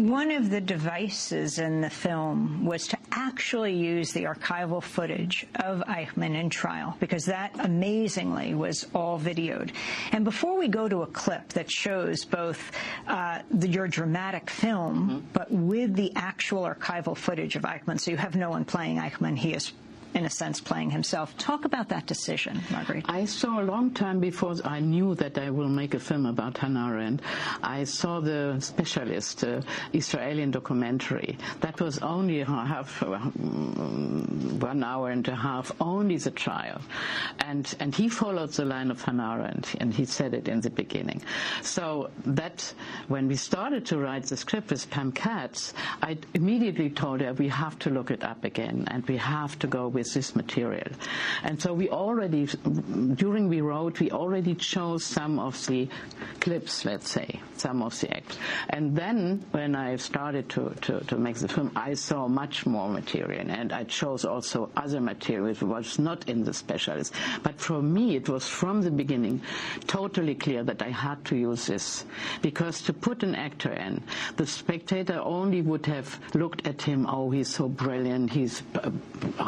one of the devices in the film was to actually use the archival footage of Eichmann in trial, because that amazingly was all videoed. And before we go to a clip that shows both uh, the, your dramatic film, mm -hmm. but with the actual archival footage of Eichmann, so you have no one playing Eichmann, he is in a sense, playing himself. Talk about that decision, Margarethe. I saw a long time before I knew that I will make a film about Hannah Arendt. I saw the specialist uh, Israeli documentary. That was only half, uh, one hour and a half, only the trial. And, and he followed the line of Hannah Arendt, and he said it in the beginning. So that, when we started to write the script with Pam Katz, I immediately told her we have to look it up again, and we have to go with with this material. And so we already, during we wrote, we already chose some of the clips, let's say, some of the acts. And then when I started to, to, to make the film, I saw much more material and I chose also other material which was not in the specials. But for me, it was from the beginning totally clear that I had to use this because to put an actor in, the spectator only would have looked at him, oh, he's so brilliant, he's uh,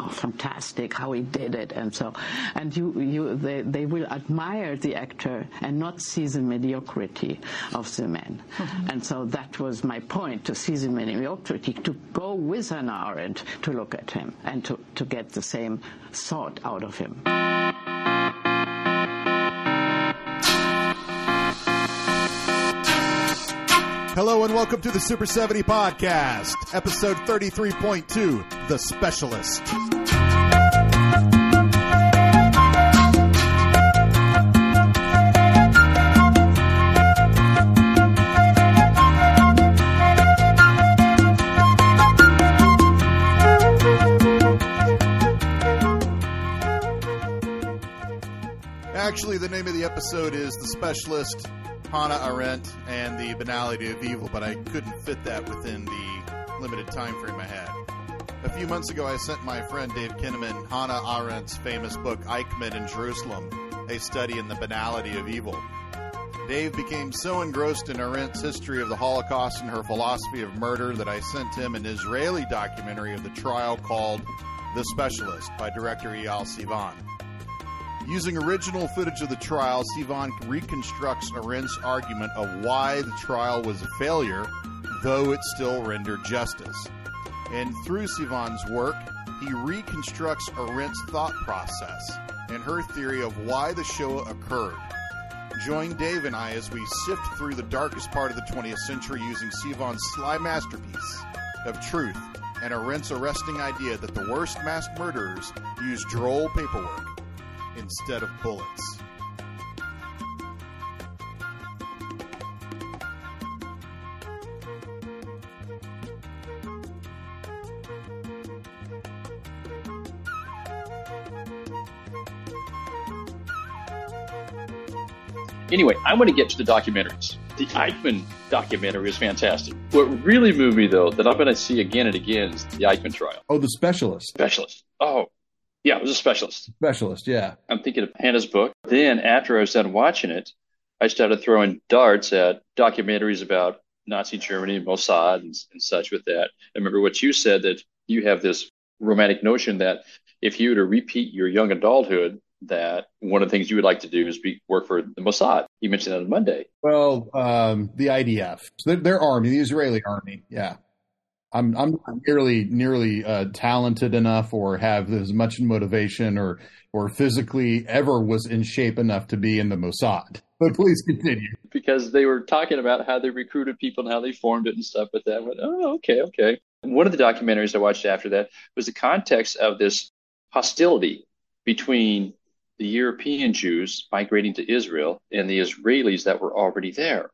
fantastic fantastic how he did it and so and you you they, they will admire the actor and not see the mediocrity of the man mm-hmm. and so that was my point to see the mediocrity to go with an Arendt to look at him and to, to get the same thought out of him. Hello and welcome to the Super 70 Podcast, episode 33.2, The Specialist. Actually, the name of the episode is The Specialist, Hannah Arendt, and the Banality of Evil, but I couldn't fit that within the limited time frame I had. A few months ago, I sent my friend Dave Kinnaman Hannah Arendt's famous book, Eichmann in Jerusalem, a study in the banality of evil. Dave became so engrossed in Arendt's history of the Holocaust and her philosophy of murder that I sent him an Israeli documentary of the trial called The Specialist by director Eyal Sivan. Using original footage of the trial, Sivan reconstructs Arendt's argument of why the trial was a failure, though it still rendered justice. And through Sivan's work, he reconstructs Arendt's thought process and her theory of why the Shoah occurred. Join Dave and I as we sift through the darkest part of the 20th century using Sivan's sly masterpiece of truth and Arendt's arresting idea that the worst mass murderers use droll paperwork instead of bullets. Anyway, I want to get to the documentaries. The Eichmann documentary is fantastic. What really moved me, though, that I'm going to see again and again is the Eichmann trial. Oh, the specialist. Specialist. Oh, yeah, it was a specialist. Specialist, yeah. I'm thinking of Hannah's book. Then, after I was done watching it, I started throwing darts at documentaries about Nazi Germany and Mossad and, and such with that. I remember what you said that you have this romantic notion that if you were to repeat your young adulthood, that one of the things you would like to do is be, work for the Mossad. You mentioned that on Monday. Well, um, the IDF, so their army, the Israeli army, yeah. I'm I'm not nearly nearly uh, talented enough or have as much motivation or or physically ever was in shape enough to be in the Mossad. But please continue. Because they were talking about how they recruited people and how they formed it and stuff. But that went, oh, okay, okay. And one of the documentaries I watched after that was the context of this hostility between the European Jews migrating to Israel and the Israelis that were already there.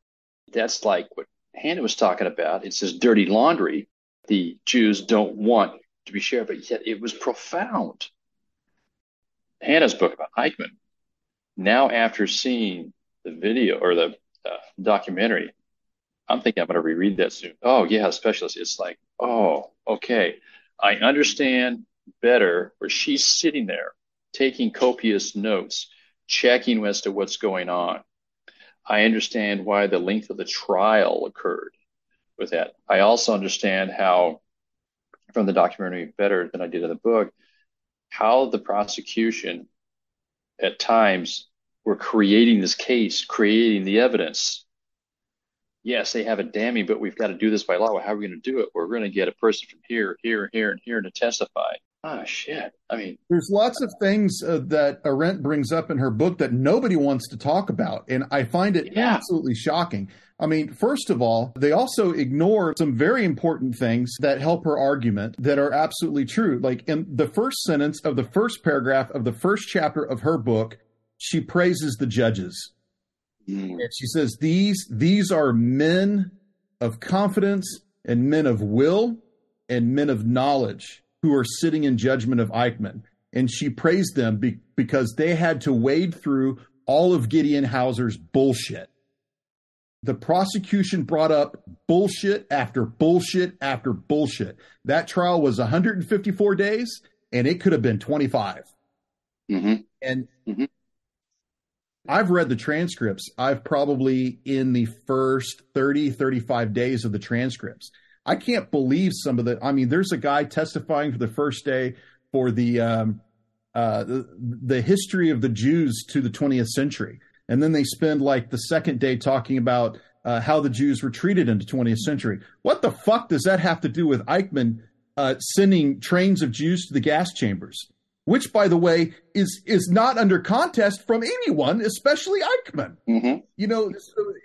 That's like what Hannah was talking about. It's this dirty laundry the Jews don't want to be shared, but yet it was profound. Hannah's book about Eichmann. Now, after seeing the video or the uh, documentary, I'm thinking I'm going to reread that soon. Oh, yeah, specialist. It's like, oh, okay. I understand better where she's sitting there taking copious notes, checking as to what's going on. I understand why the length of the trial occurred with that. I also understand how, from the documentary better than I did in the book, how the prosecution at times were creating this case, creating the evidence. Yes, they have a damning, but we've got to do this by law. How are we going to do it? We're going to get a person from here, here, here, and here to testify. Oh shit! I mean, there's lots of things uh, that Arendt brings up in her book that nobody wants to talk about, and I find it yeah. absolutely shocking. I mean, first of all, they also ignore some very important things that help her argument that are absolutely true. Like in the first sentence of the first paragraph of the first chapter of her book, she praises the judges. Mm. And she says, These these are men of confidence and men of will and men of knowledge who are sitting in judgment of Eichmann. And she praised them be- because they had to wade through all of Gideon Hausner's bullshit. The prosecution brought up bullshit after bullshit after bullshit. That trial was 154 days, and it could have been 25. Mm-hmm. And mm-hmm. I've read the transcripts. I've probably in the first 30, 35 days of the transcripts. I can't believe some of the. I mean, there's a guy testifying for the first day for the um, uh, the, the history of the Jews to the 20th century and then they spend like the second day talking about uh, how the Jews were treated in the 20th century. What the fuck does that have to do with Eichmann uh, sending trains of Jews to the gas chambers? Which, by the way, is is not under contest from anyone, especially Eichmann. Mm-hmm. You know,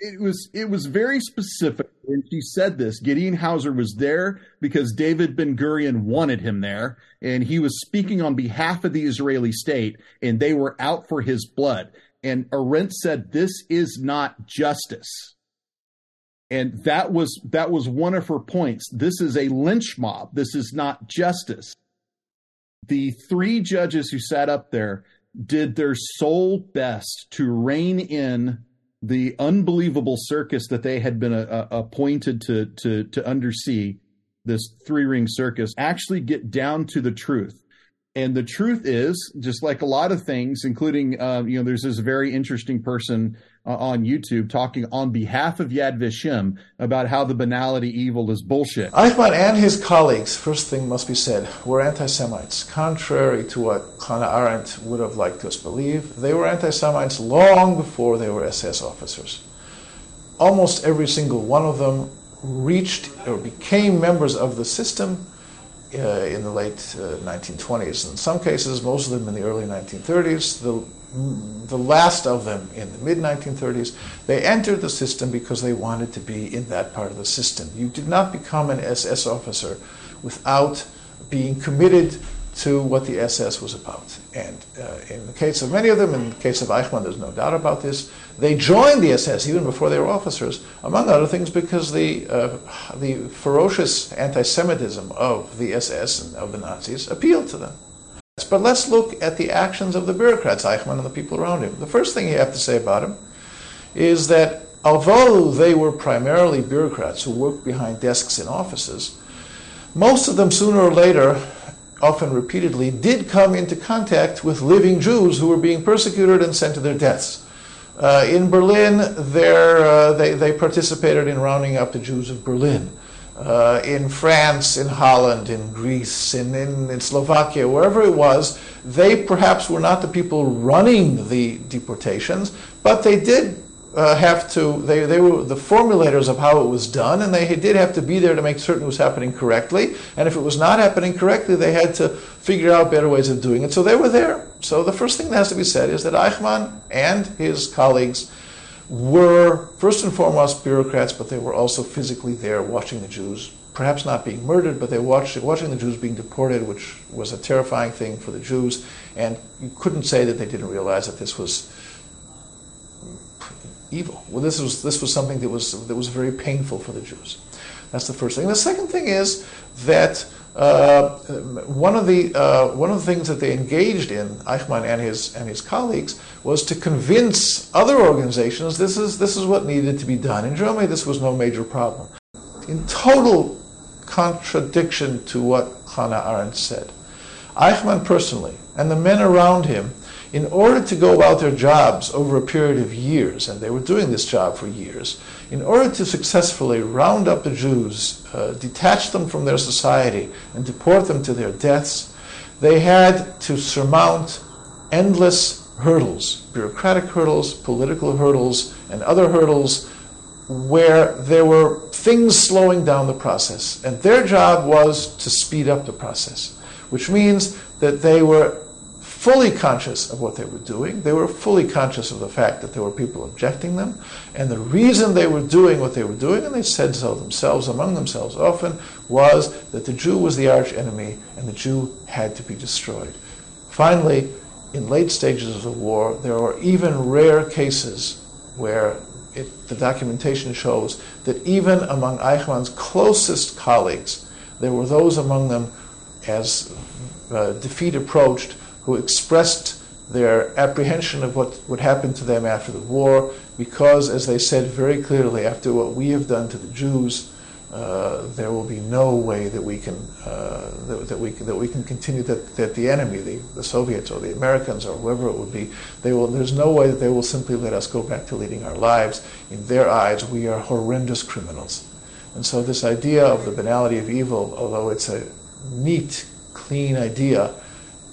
it was it was very specific when she said this. Gideon Hausner was there because David Ben Gurion wanted him there, and he was speaking on behalf of the Israeli state, and they were out for his blood. And Arendt said, This is not justice. And that was that was one of her points. This is a lynch mob. This is not justice. The three judges who sat up there did their sole best to rein in the unbelievable circus that they had been uh, appointed to to to undersee this three ring circus actually get down to the truth and the truth is, just like a lot of things, including, uh, you know, there's this very interesting person uh, on YouTube talking on behalf of Yad Vashem about how the banality evil is bullshit. Eichmann and his colleagues, first thing must be said, were anti Semites. Contrary to what Hannah Arendt would have liked us believe, they were anti Semites long before they were SS officers. Almost every single one of them reached or became members of the system uh, in the late uh, 1920s. In some cases, most of them in the early 1930s. The, the last of them in the mid 1930s. They entered the system because they wanted to be in that part of the system. You did not become an SS officer without being committed to what the SS was about. And uh, in the case of many of them, in the case of Eichmann, there's no doubt about this, they joined the SS even before they were officers, among other things because the, uh, the ferocious anti Semitism of the SS and of the Nazis appealed to them. But let's look at the actions of the bureaucrats, Eichmann and the people around him. The first thing you have to say about him is that although they were primarily bureaucrats who worked behind desks in offices, most of them sooner or later often repeatedly, did come into contact with living Jews who were being persecuted and sent to their deaths. Uh, in Berlin, uh, they, they participated in rounding up the Jews of Berlin. Uh, in France, in Holland, in Greece, in, in, in, Slovakia, wherever it was, they perhaps were not the people running the deportations, but they did uh, have to, they, they were the formulators of how it was done, and they did have to be there to make certain it was happening correctly. And if it was not happening correctly, they had to figure out better ways of doing it. So they were there. So the first thing that has to be said is that Eichmann and his colleagues were, first and foremost, bureaucrats, but they were also physically there watching the Jews, perhaps not being murdered, but they watched watching the Jews being deported, which was a terrifying thing for the Jews. And you couldn't say that they didn't realize that this was evil. Well, this was this was something that was that was very painful for the Jews. That's the first thing. The second thing is that uh, one of the uh, one of the things that they engaged in, Eichmann and his and his colleagues, was to convince other organizations this is this is what needed to be done. In Germany, this was no major problem. In total contradiction to what Hannah Arendt said, Eichmann personally and the men around him in order to go about their jobs over a period of years, and they were doing this job for years, in order to successfully round up the Jews, uh, detach them from their society, and deport them to their deaths, they had to surmount endless hurdles bureaucratic hurdles, political hurdles, and other hurdles where there were things slowing down the process. And their job was to speed up the process, which means that they were fully conscious of what they were doing. They were fully conscious of the fact that there were people objecting them. And the reason they were doing what they were doing, and they said so themselves, among themselves often, was that the Jew was the arch enemy and the Jew had to be destroyed. Finally, in late stages of the war, there were even rare cases where it, the documentation shows that even among Eichmann's closest colleagues, there were those among them, as uh, defeat approached, who expressed their apprehension of what would happen to them after the war, because, as they said very clearly, after what we have done to the Jews, uh, there will be no way that we can uh, that, that, we that we can continue that, that the enemy, the, the Soviets or the Americans or whoever it would be, they will. There's no way that they will simply let us go back to leading our lives. In their eyes, we are horrendous criminals, and so this idea of the banality of evil, although it's a neat, clean idea,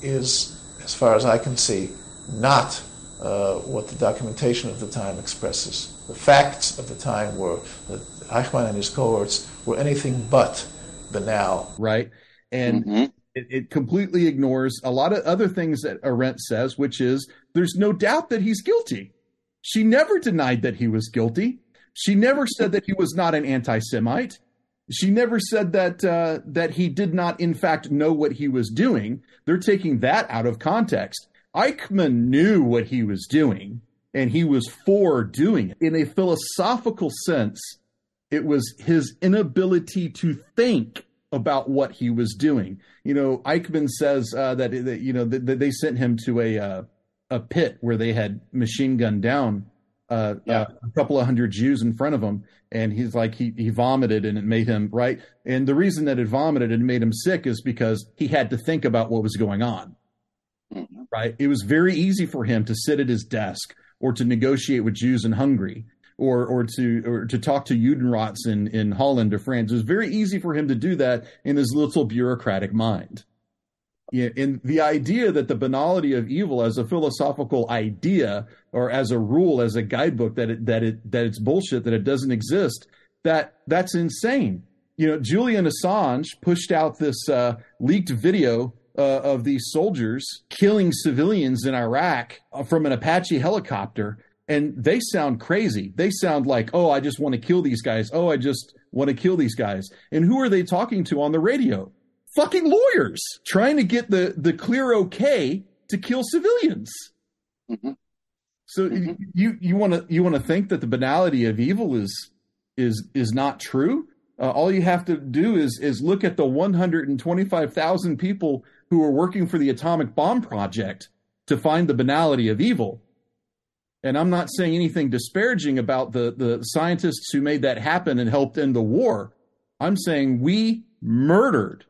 is, as far as I can see, not uh, what the documentation of the time expresses. The facts of the time were that Eichmann and his cohorts were anything but banal. Right. And mm-hmm. it, it, completely ignores a lot of other things that Arendt says, which is there's no doubt that he's guilty. She never denied that he was guilty. She never said that he was not an anti Semite. She never said that uh, that he did not, in fact, know what he was doing. They're taking that out of context. Eichmann knew what he was doing, and he was for doing it. In a philosophical sense, it was his inability to think about what he was doing. You know, Eichmann says uh, that, that, you know that, that, they sent him to a uh, a pit where they had machine gunned down uh, yeah. a couple of hundred Jews in front of him, and he's like he he vomited and it made him right. And the reason that it vomited and made him sick is because he had to think about what was going on. Mm-hmm. Right? It was very easy for him to sit at his desk or to negotiate with Jews in Hungary or or to or to talk to Judenrats in in Holland or France. It was very easy for him to do that in his little bureaucratic mind. And the idea that the banality of evil as a philosophical idea or as a rule, as a guidebook, that it that it that it's bullshit, that it doesn't exist, that that's insane. You know, Julian Assange pushed out this uh, leaked video uh, of these soldiers killing civilians in Iraq from an Apache helicopter and they sound crazy. They sound like, oh, I just want to kill these guys. Oh, I just want to kill these guys. And who are they talking to on the radio? Fucking lawyers trying to get the the clear okay to kill civilians. Mm-hmm. So mm-hmm. you you want to you want to think that the banality of evil is is is not true? Uh, all you have to do is is look at the 125,000 people who are working for the atomic bomb project to find the banality of evil and I'm not saying anything disparaging about the, the scientists who made that happen and helped end the war. I'm saying we murdered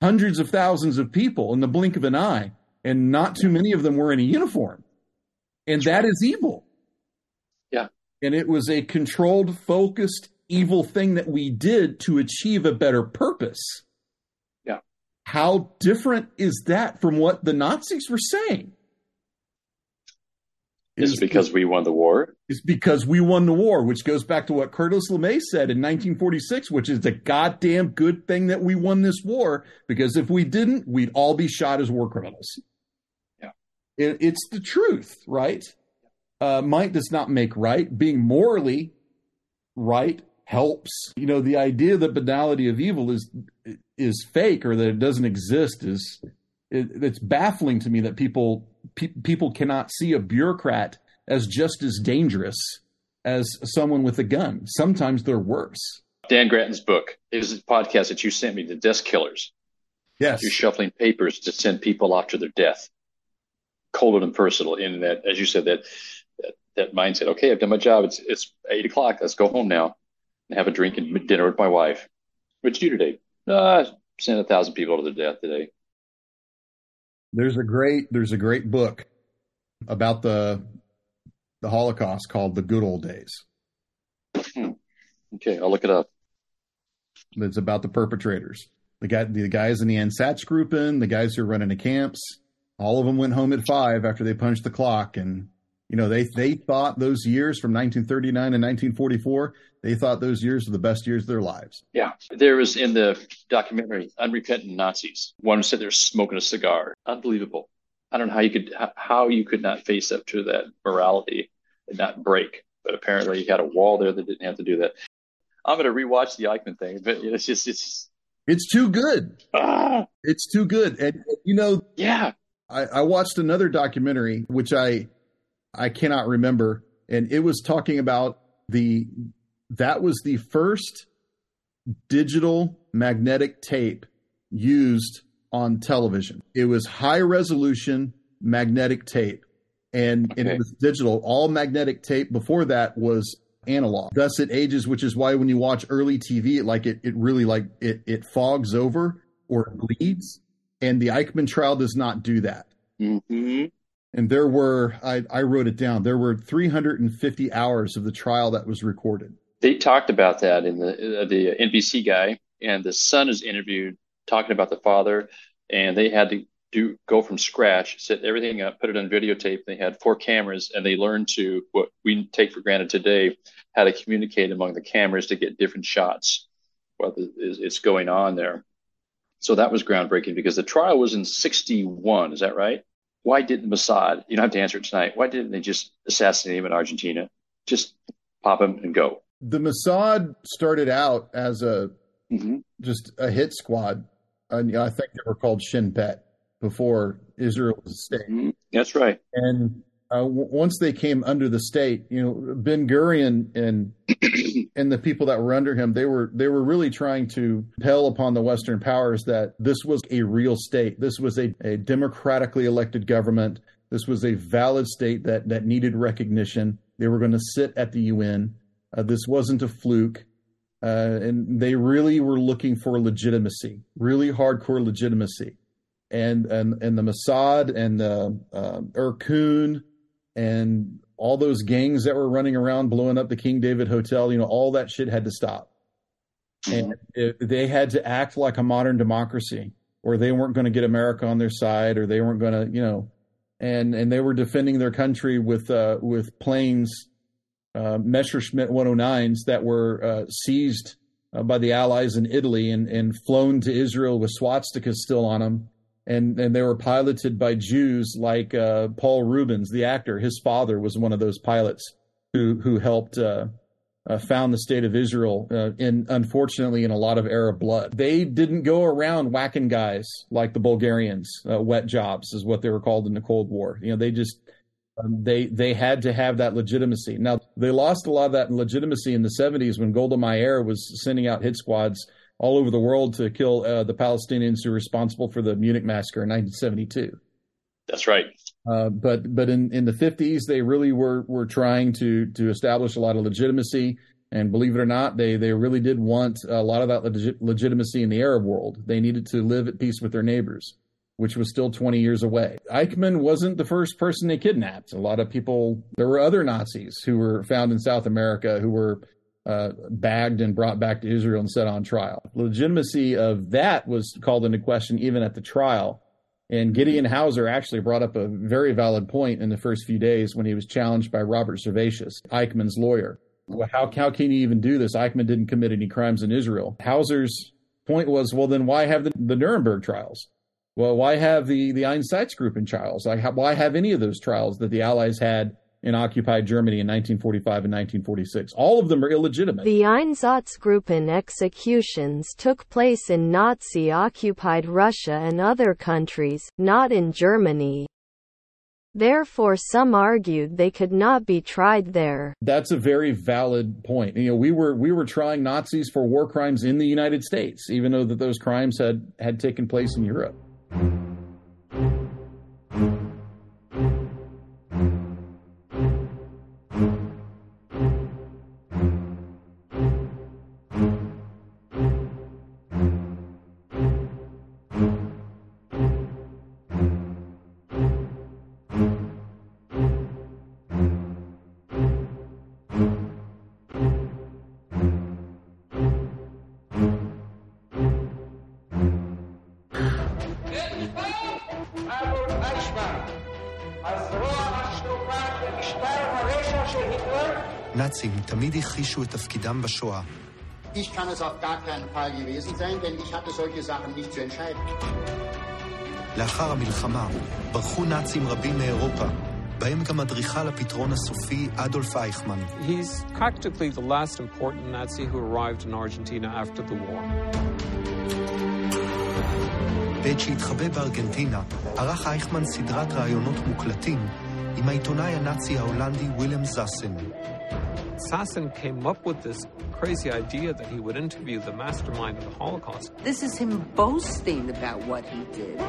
hundreds of thousands of people in the blink of an eye, and not too many of them were in a uniform. And that is evil. Yeah. And it was a controlled, focused, evil thing that we did to achieve a better purpose. Yeah. How different is that from what the Nazis were saying? Is because we won the war? It's because we won the war, which goes back to what Curtis LeMay said in 1946, which is the goddamn good thing that we won this war, because if we didn't, we'd all be shot as war criminals. Yeah. It, it's the truth, right? Uh, might does not make right. Being morally right helps. You know, the idea that banality of evil is is fake or that it doesn't exist is it, it's baffling to me that people pe- people cannot see a bureaucrat as just as dangerous as someone with a gun. Sometimes they're worse. Dan Gretton's book. Was a podcast that you sent me, The Desk Killers. Yes. You're shuffling papers to send people off to their death. Cold and personal in that, as you said, that, that, that mindset. Okay, I've done my job. It's, it's eight o'clock. Let's go home now and have a drink and dinner with my wife. What'd you do today? Uh, sent a thousand people to their death today. There's a great there's a great book about the the Holocaust called "The Good Old Days." Hmm. Okay, I'll look it up. It's about the perpetrators, the guy, the guys in the Einsatzgruppen, the guys who are running the camps. All of them went home at five after they punched the clock, and you know they they thought those years from 1939 and 1944 they thought those years were the best years of their lives. Yeah, there was in the documentary "Unrepentant Nazis." One said they're smoking a cigar. Unbelievable. I don't know how you could how you could not face up to that morality and not break. But apparently, you had a wall there that didn't have to do that. I'm going to rewatch the Eichmann thing, but it's just it's it's too good. Ah! It's too good, and you know, yeah. I, I watched another documentary which I I cannot remember, and it was talking about the that was the first digital magnetic tape used on television. It was high resolution magnetic tape and, okay. and it was digital. All magnetic tape before that was analog. Thus it ages, which is why when you watch early TV, it like it, it really like it, it fogs over or bleeds. And the Eichmann trial does not do that. Mm-hmm. And there were, I, I wrote it down, there were 350 hours of the trial that was recorded. They talked about that in the, uh, the NBC guy, and the son is interviewed talking about the father, and they had to do go from scratch, set everything up, put it on videotape. They had four cameras, and they learned to what we take for granted today, how to communicate among the cameras to get different shots what is, is going on there. So that was groundbreaking because the trial was in 61. Is that right? Why didn't Mossad, you don't have to answer it tonight, why didn't they just assassinate him in Argentina? Just pop him and go. The Mossad started out as a mm-hmm. just a hit squad. And I think they were called Shin Bet before Israel was a state. Mm-hmm. That's right. And uh, w- once they came under the state, you know, Ben Gurion and and the people that were under him, they were they were really trying to tell upon the Western powers that this was a real state. This was a, a democratically elected government. This was a valid state that that needed recognition. They were going to sit at the UN. Uh, this wasn't a fluke. Uh, and they really were looking for legitimacy, really hardcore legitimacy and and and the Mossad and the uh, Irgun and all those gangs that were running around blowing up the King David Hotel, you know, all that shit had to stop. And it, they had to act like a modern democracy, or they weren't going to get America on their side, or they weren't going to, you know, and and they were defending their country with uh, with planes, uh, Messerschmitt 109s that were uh, seized uh, by the Allies in Italy and and flown to Israel with swastikas still on them and and they were piloted by Jews like uh, Paul Reubens, the actor. His father was one of those pilots who who helped uh, uh, found the state of Israel. Uh, in unfortunately, in a lot of Arab blood, they didn't go around whacking guys like the Bulgarians. Uh, wet jobs is what they were called in the Cold War. You know, they just um, they they had to have that legitimacy. Now they lost a lot of that legitimacy in the 70s when Golda Meir was sending out hit squads all over the world to kill uh, the Palestinians who were responsible for the Munich massacre in 1972. That's right. Uh, but but in, in the 50s, they really were were trying to to establish a lot of legitimacy. And believe it or not, they they really did want a lot of that legit- legitimacy in the Arab world. They needed to live at peace with their neighbors, which was still 20 years away. Eichmann wasn't the first person they kidnapped. A lot of people, there were other Nazis who were found in South America who were uh, bagged and brought back to Israel and set on trial. Legitimacy of that was called into question even at the trial. And Gideon Hausner actually brought up a very valid point in the first few days when he was challenged by Robert Servatius, Eichmann's lawyer. Well, how, how can you even do this? Eichmann didn't commit any crimes in Israel. Hausner's point was, well, then why have the, the Nuremberg trials? Well, why have the, the Einsatzgruppen trials? Like, why have any of those trials that the Allies had in occupied Germany in 1945 and 1946. All of them are illegitimate. The Einsatzgruppen executions took place in Nazi-occupied Russia and other countries, not in Germany. Therefore some argued they could not be tried there. That's a very valid point. You know, we were we were trying Nazis for war crimes in the United States, even though that those crimes had had taken place in Europe. הכחישו את תפקידם בשואה. Ich kann es auf gar keinen Fall gewesen sein, denn ich hatte solche Sachen nicht zu entscheiden. לאחר המלחמה ברחו נאצים רבים מאירופה, בהם גם אדריכל הפתרון הסופי אדולף אייכמן. He's practically the last important Nazi who arrived in Argentina after the war. בעת שהתחבא בארגנטינה, ערך אייכמן סדרת ראיונות מוקלטים עם העיתונאי הנאצי ההולנדי ווילם זאסן. Sassen came up with this crazy idea that he would interview the mastermind of the Holocaust. This is him boasting about what he did.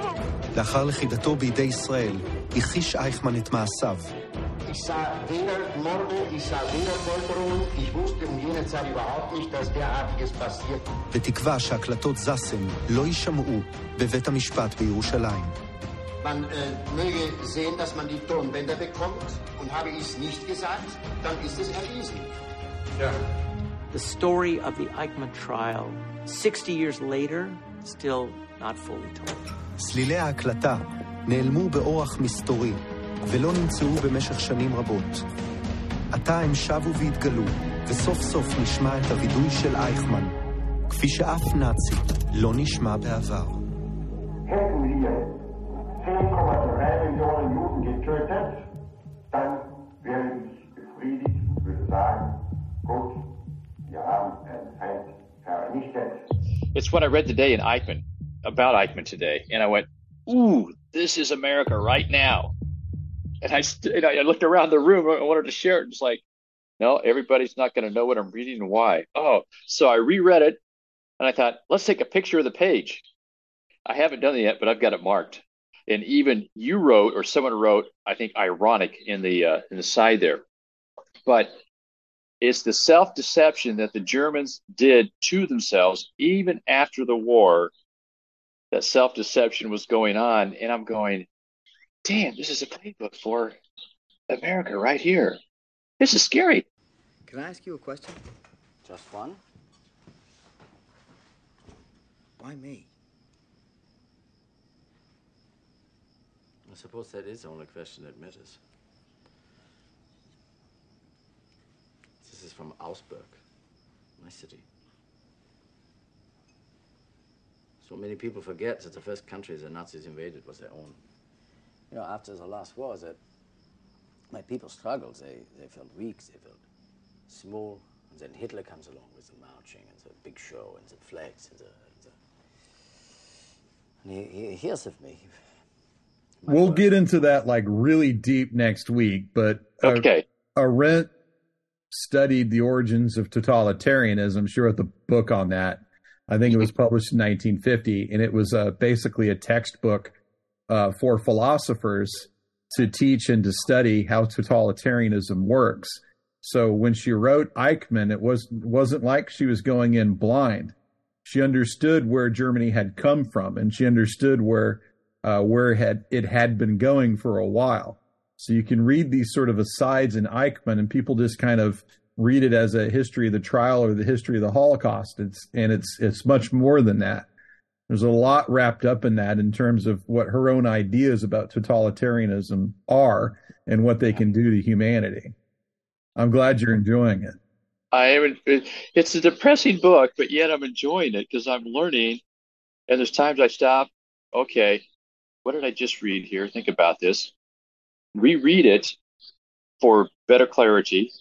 לאחר לכידתו בידי ישראל, הכחיש אייכמן את מעשיו. בתקווה שהקלטות זסם לא יישמעו בבית המשפט בירושלים. Man äh, möge sehen, dass man die Tonbänder bekommt. Und habe ich es nicht gesagt, dann ist es erwiesen. Ja. The story of the Eichmann trial, 60 years later, still not fully told. צלילי ההקלטה נעלמו באורח מסתורי ולא נמצאו במשך שנים רבות. עתה הם שבו והתגלו, וסוף סוף נשמע את הווידוי של אייכמן, כפי שאף נאצי לא נשמע בעבר. 10,3 Millionen Juden getötet, dann ich befriedigt und würde sagen, gut, wir haben Feind vernichtet. It's what I read today in Eichmann, about Eichmann today, and I went, ooh, this is America right now. And I, and I looked around the room, I wanted to share it, it's like, no, everybody's not going to know what I'm reading and why. Oh, so I reread it, and I thought, let's take a picture of the page. I haven't done it yet, but I've got it marked and even you wrote or someone wrote i think ironic in the uh, in the side there. But it's the self-deception that the germans did to themselves even after the war that self-deception was going on. And i'm going damn this is a playbook for america right here. This is scary. Can i ask you a question? Just one. Why me I suppose that is the only question that matters. This is from Augsburg, my city. So many people forget that the first country the Nazis invaded was their own. You know, after the last war, that my people struggled. They, they felt weak, they felt small. And then Hitler comes along with the marching and the big show and the flags and the. And, the, and he, he hears of me we'll get into that like really deep next week. But okay, Arendt studied the origins of totalitarianism. She wrote the book on that. I think it was published in 1950, and it was uh, basically a textbook uh, for philosophers to teach and to study how totalitarianism works. So when she wrote Eichmann, it was wasn't like she was going in blind. She understood where Germany had come from, and she understood where uh, where it had it had been going for a while. So you can read these sort of asides in Eichmann, and people just kind of read it as a history of the trial or the history of the Holocaust. It's and it's it's much more than that. There's a lot wrapped up in that in terms of what her own ideas about totalitarianism are and what they can do to humanity. I'm glad you're enjoying it. I. It's a depressing book, but yet I'm enjoying it because I'm learning. And there's times I stop. Okay, what did I just read here? Think about this. Reread it for better clarity,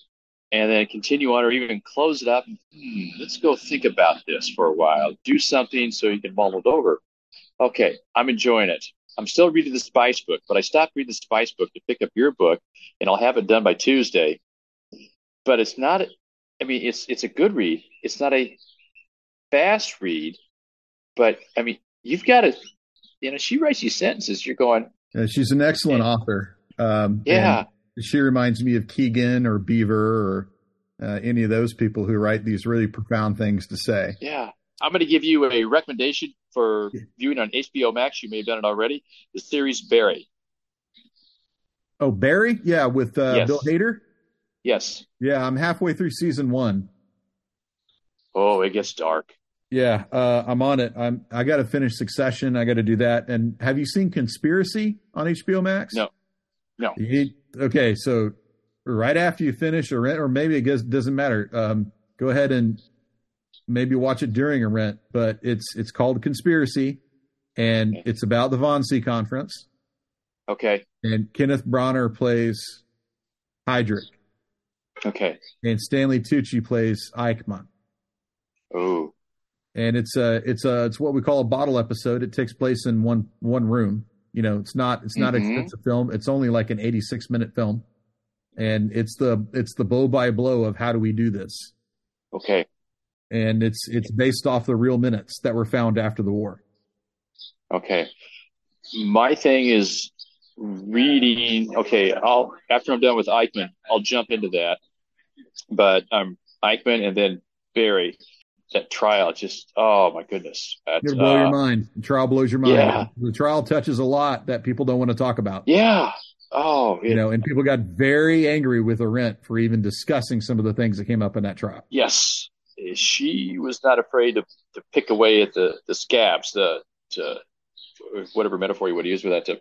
and then continue on or even close it up. Hmm, let's go think about this for a while. Do something so you can mull it over. Okay, I'm enjoying it. I'm still reading the Spice book, but I stopped reading the Spice book to pick up your book, and I'll have it done by Tuesday. But it's not. I mean, it's it's a good read. It's not a fast read, but I mean, you've got to you know, she writes these sentences. You're going. Yeah, she's an excellent author. Um, yeah. She reminds me of Keegan or Beevor or uh, any of those people who write these really profound things to say. Yeah. I'm going to give you a recommendation for viewing on HBO Max. You may have done it already. The series Barry. Oh, Barry? Yeah, with uh, yes. Bill Hader? Yes. Yeah, I'm halfway through season one. Oh, it gets dark. Yeah, uh, I'm on it. I'm. I got to finish Succession. I got to do that. And have you seen Conspiracy on HBO Max? No, no. You, okay, so right after you finish Arendt, or maybe it does, doesn't matter. Um, go ahead and maybe watch it during Arendt. but it's it's called Conspiracy, and okay. it's about the Wannsee Conference. Okay. And Kenneth Branagh plays Heydrich. Okay. And Stanley Tucci plays Eichmann. Oh. And it's a it's a it's what we call a bottle episode. It takes place in one one room. You know, it's not it's not mm-hmm. expensive film. It's only like an 86 minute film. And it's the it's the blow by blow of how do we do this. Okay. And it's it's based off the real minutes that were found after the war. Okay. My thing is reading okay, I'll after I'm done with Eichmann, I'll jump into that. But um Eichmann and then Barry that trial just oh my goodness. That, it'll blow uh, your mind. The trial blows your mind. Yeah. the trial touches a lot that people don't want to talk about. Yeah. Oh it, you know and people got very angry with Arendt for even discussing some of the things that came up in that trial. Yes. She was not afraid to, to pick away at the the scabs the to, whatever metaphor you would use for that to,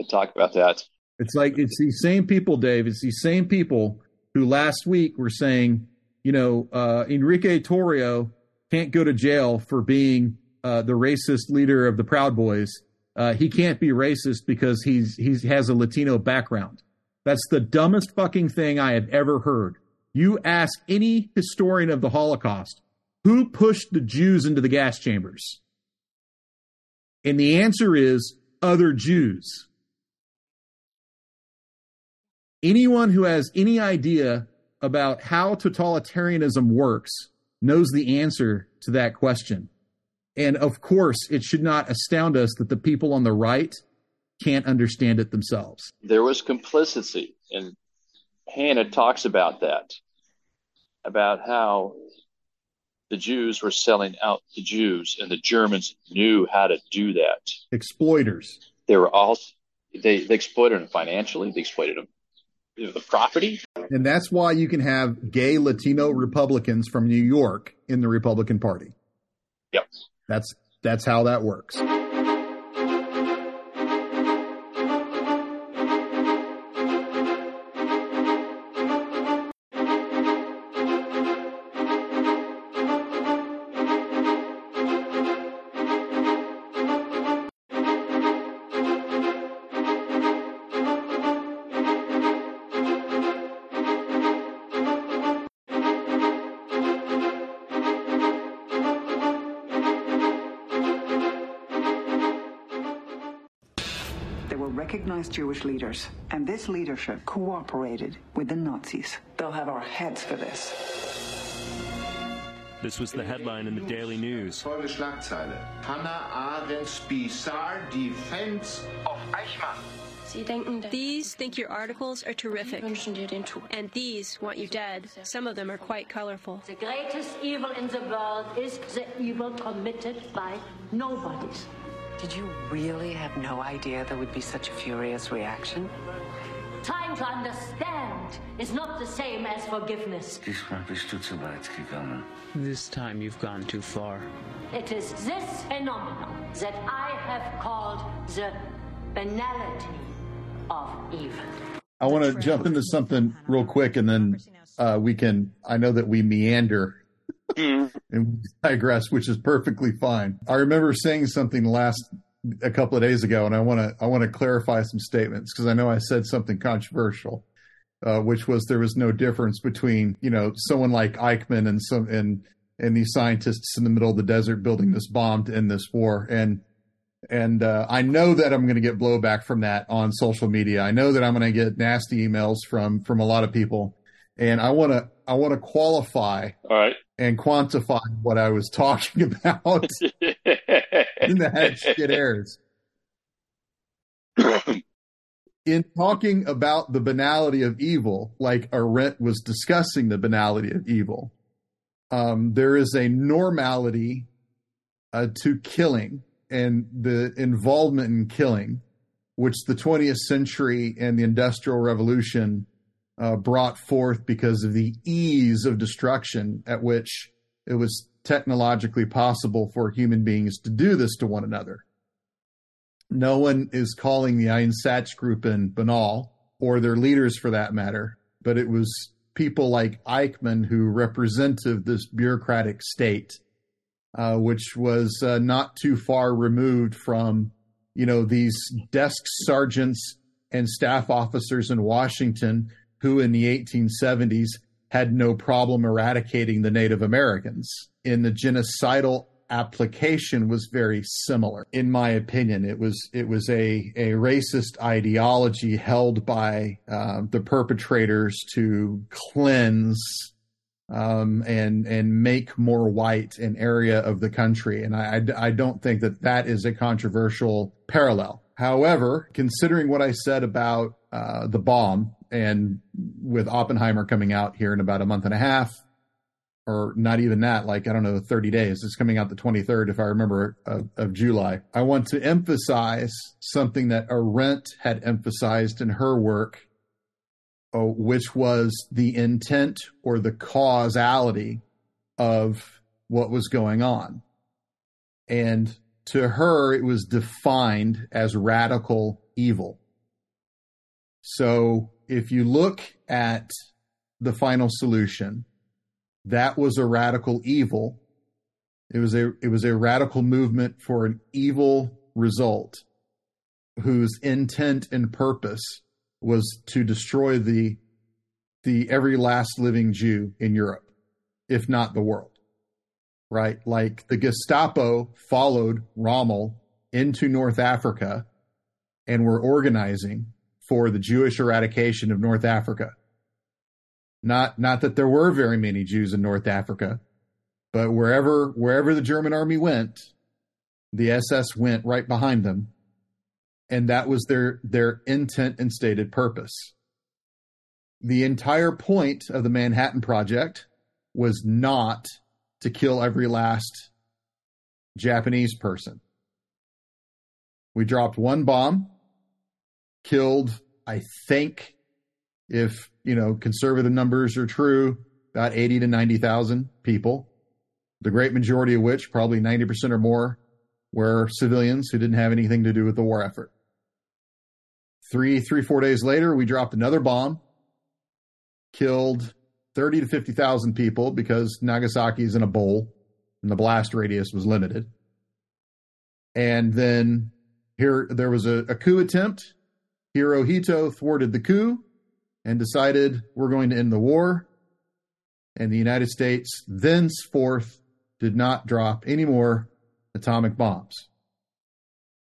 to talk about that. It's like it's these same people dave it's these same people who last week were saying you know uh, enrique tarrio can't go to jail for being uh, the racist leader of the Proud Boys. Uh, he can't be racist because he's he has a Latino background. That's the dumbest fucking thing I have ever heard. You ask any historian of the Holocaust who pushed the Jews into the gas chambers, and the answer is other Jews. Anyone who has any idea about how totalitarianism works knows the answer to that question. And of course, it should not astound us that the people on the right can't understand it themselves. There was complicity, and Hannah talks about that, about how the Jews were selling out the Jews, and the Germans knew how to do that. Exploiters. They were all they, they exploited them financially. They exploited them the property. And that's why you can have gay Latino Republicans from New York in the Republican Party. Yep. That's that's how that works. Jewish leaders, and this leadership cooperated with the Nazis. They'll have our heads for this. This was the headline in the Daily News. Hannah Arendt's bizarre defense of Eichmann. These think your articles are terrific. And these want you dead. Some of them are quite colorful. The greatest evil in the world is the evil committed by nobodies. Did you really have no idea there would be such a furious reaction? Time to understand is not the same as forgiveness. This time you've gone too far. It is this phenomenon that I have called the banality of evil. I want to jump into something real quick and then uh, we can, I know that we meander mm-hmm. and digress, which is perfectly fine. I remember saying something last a couple of days ago, and I want to I want to clarify some statements because I know I said something controversial, uh, which was there was no difference between you know someone like Eichmann and some and and these scientists in the middle of the desert building this bomb to end this war and and uh, I know that I'm going to get blowback from that on social media. I know that I'm going to get nasty emails from from a lot of people, and I want to I want to qualify All right. And quantify what I was talking about in the head shit airs. in talking about the banality of evil, like Arendt was discussing the banality of evil, um, there is a normality uh, to killing and the involvement in killing, which the 20th century and the Industrial Revolution uh, brought forth because of the ease of destruction at which it was technologically possible for human beings to do this to one another. No one is calling the Einsatzgruppen banal, or their leaders for that matter, but it was people like Eichmann who represented this bureaucratic state, uh, which was uh, not too far removed from, you know, these desk sergeants and staff officers in Washington who in the 1870s had no problem eradicating the Native Americans. In the genocidal application was very similar. In my opinion it was it was a a racist ideology held by uh, the perpetrators to cleanse um, and and make more white an area of the country. And I, I, I don't think that that is a controversial parallel. However considering what I said about uh, the bomb and with Oppenheimer coming out here in about a month and a half or not even that, like, I don't know, 30 days. It's coming out the 23rd, if I remember, of, of July. I want to emphasize something that Arendt had emphasized in her work, uh, which was the intent or the causality of what was going on. And to her, it was defined as radical evil. So if you look at the final solution, that was a radical evil. It was a it was a radical movement for an evil result whose intent and purpose was to destroy the the every last living Jew in Europe, if not the world. Right? Like the Gestapo followed Rommel into North Africa and were organizing for the Jewish eradication of North Africa. Not not that there were very many Jews in North Africa, but wherever wherever the German army went, the SS went right behind them, and that was their their intent and stated purpose. The entire point of the Manhattan Project was not to kill every last Japanese person. We dropped one bomb, killed, I think, if you know conservative numbers are true, about eighty to ninety thousand people. The great majority of which, probably ninety percent or more, were civilians who didn't have anything to do with the war effort. Three, three, four days later, we dropped another bomb, killed thirty to fifty thousand people because Nagasaki is in a bowl and the blast radius was limited. And then here there was a, a coup attempt. Hirohito thwarted the coup and decided we're going to end the war. And the United States thenceforth did not drop any more atomic bombs.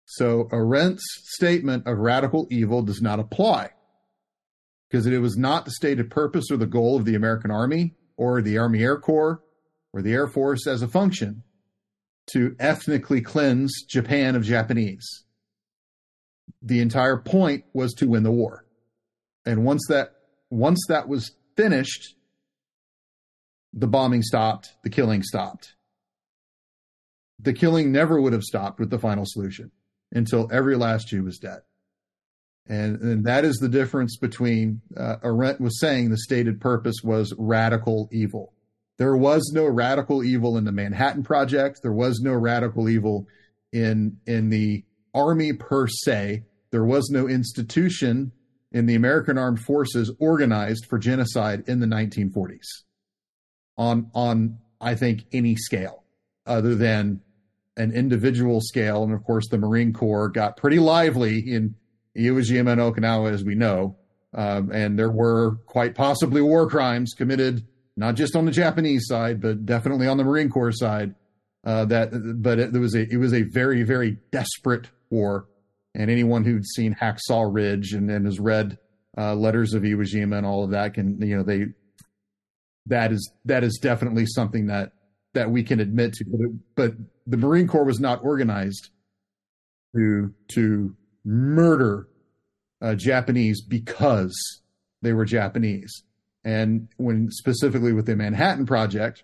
So Arendt's statement of radical evil does not apply because it was not the stated purpose or the goal of the American Army or the Army Air Corps or the Air Force as a function to ethnically cleanse Japan of Japanese. The entire point was to win the war. And once that once that was finished, the bombing stopped, the killing stopped. The killing never would have stopped with the final solution until every last Jew was dead. And, and that is the difference between uh, Arendt was saying the stated purpose was radical evil. There was no radical evil in the Manhattan Project. There was no radical evil in in the army per se. There was no institution in the American Armed Forces organized for genocide in the 1940s on on I think any scale other than an individual scale and of course the Marine Corps got pretty lively in Iwo Jima and Okinawa as we know um, and there were quite possibly war crimes committed not just on the Japanese side but definitely on the Marine Corps side uh, that but it, it was a it was a very very desperate war and anyone who'd seen Hacksaw Ridge and, and has read uh, Letters of Iwo Jima and all of that can you know they that is that is definitely something that that we can admit to. But, it, but the Marine Corps was not organized to to murder uh, Japanese because they were Japanese. And when specifically with the Manhattan Project,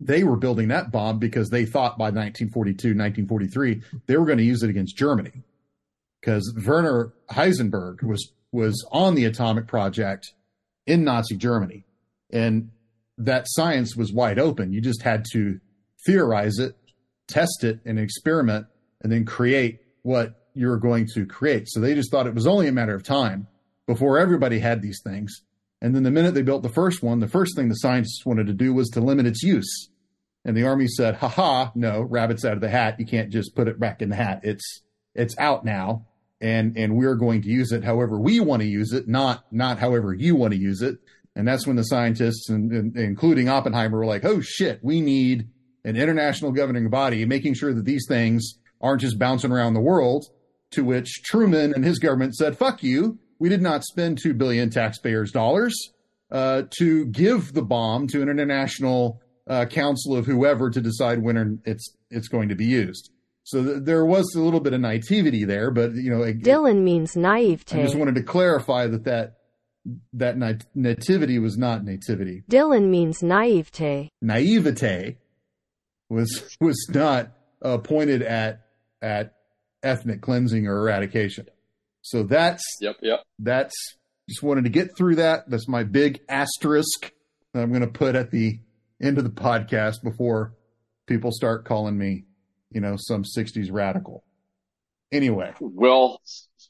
they were building that bomb because they thought by 1942, 1943, they were going to use it against Germany because Werner Heisenberg was was on the atomic project in Nazi Germany, and that science was wide open. You just had to theorize it, test it, and experiment, and then create what you were going to create. So they just thought it was only a matter of time before everybody had these things, And then the minute they built the first one, the first thing the scientists wanted to do was to limit its use. And the army said, "Ha ha! no, rabbits out of the hat. You can't just put it back in the hat. It's it's out now, and and we're going to use it however we want to use it, not not however you want to use it." And that's when the scientists, and, and, including Oppenheimer, were like, "Oh shit, we need an international governing body making sure that these things aren't just bouncing around the world." To which Truman and his government said, "Fuck you! We did not spend two billion taxpayers' dollars uh, to give the bomb to an international." uh, council of whoever to decide when it's it's going to be used. So th- there was a little bit of naivety there, but you know, it, Dylan means naivete. I just wanted to clarify that that that na- nativity was not nativity. Dylan means naivete. Naivete was was not uh, pointed at at ethnic cleansing or eradication. So that's yep, yep. That's just wanted to get through that. That's my big asterisk that I'm going to put at the end of the podcast before people start calling me, you know, some 60s radical. Anyway. Well,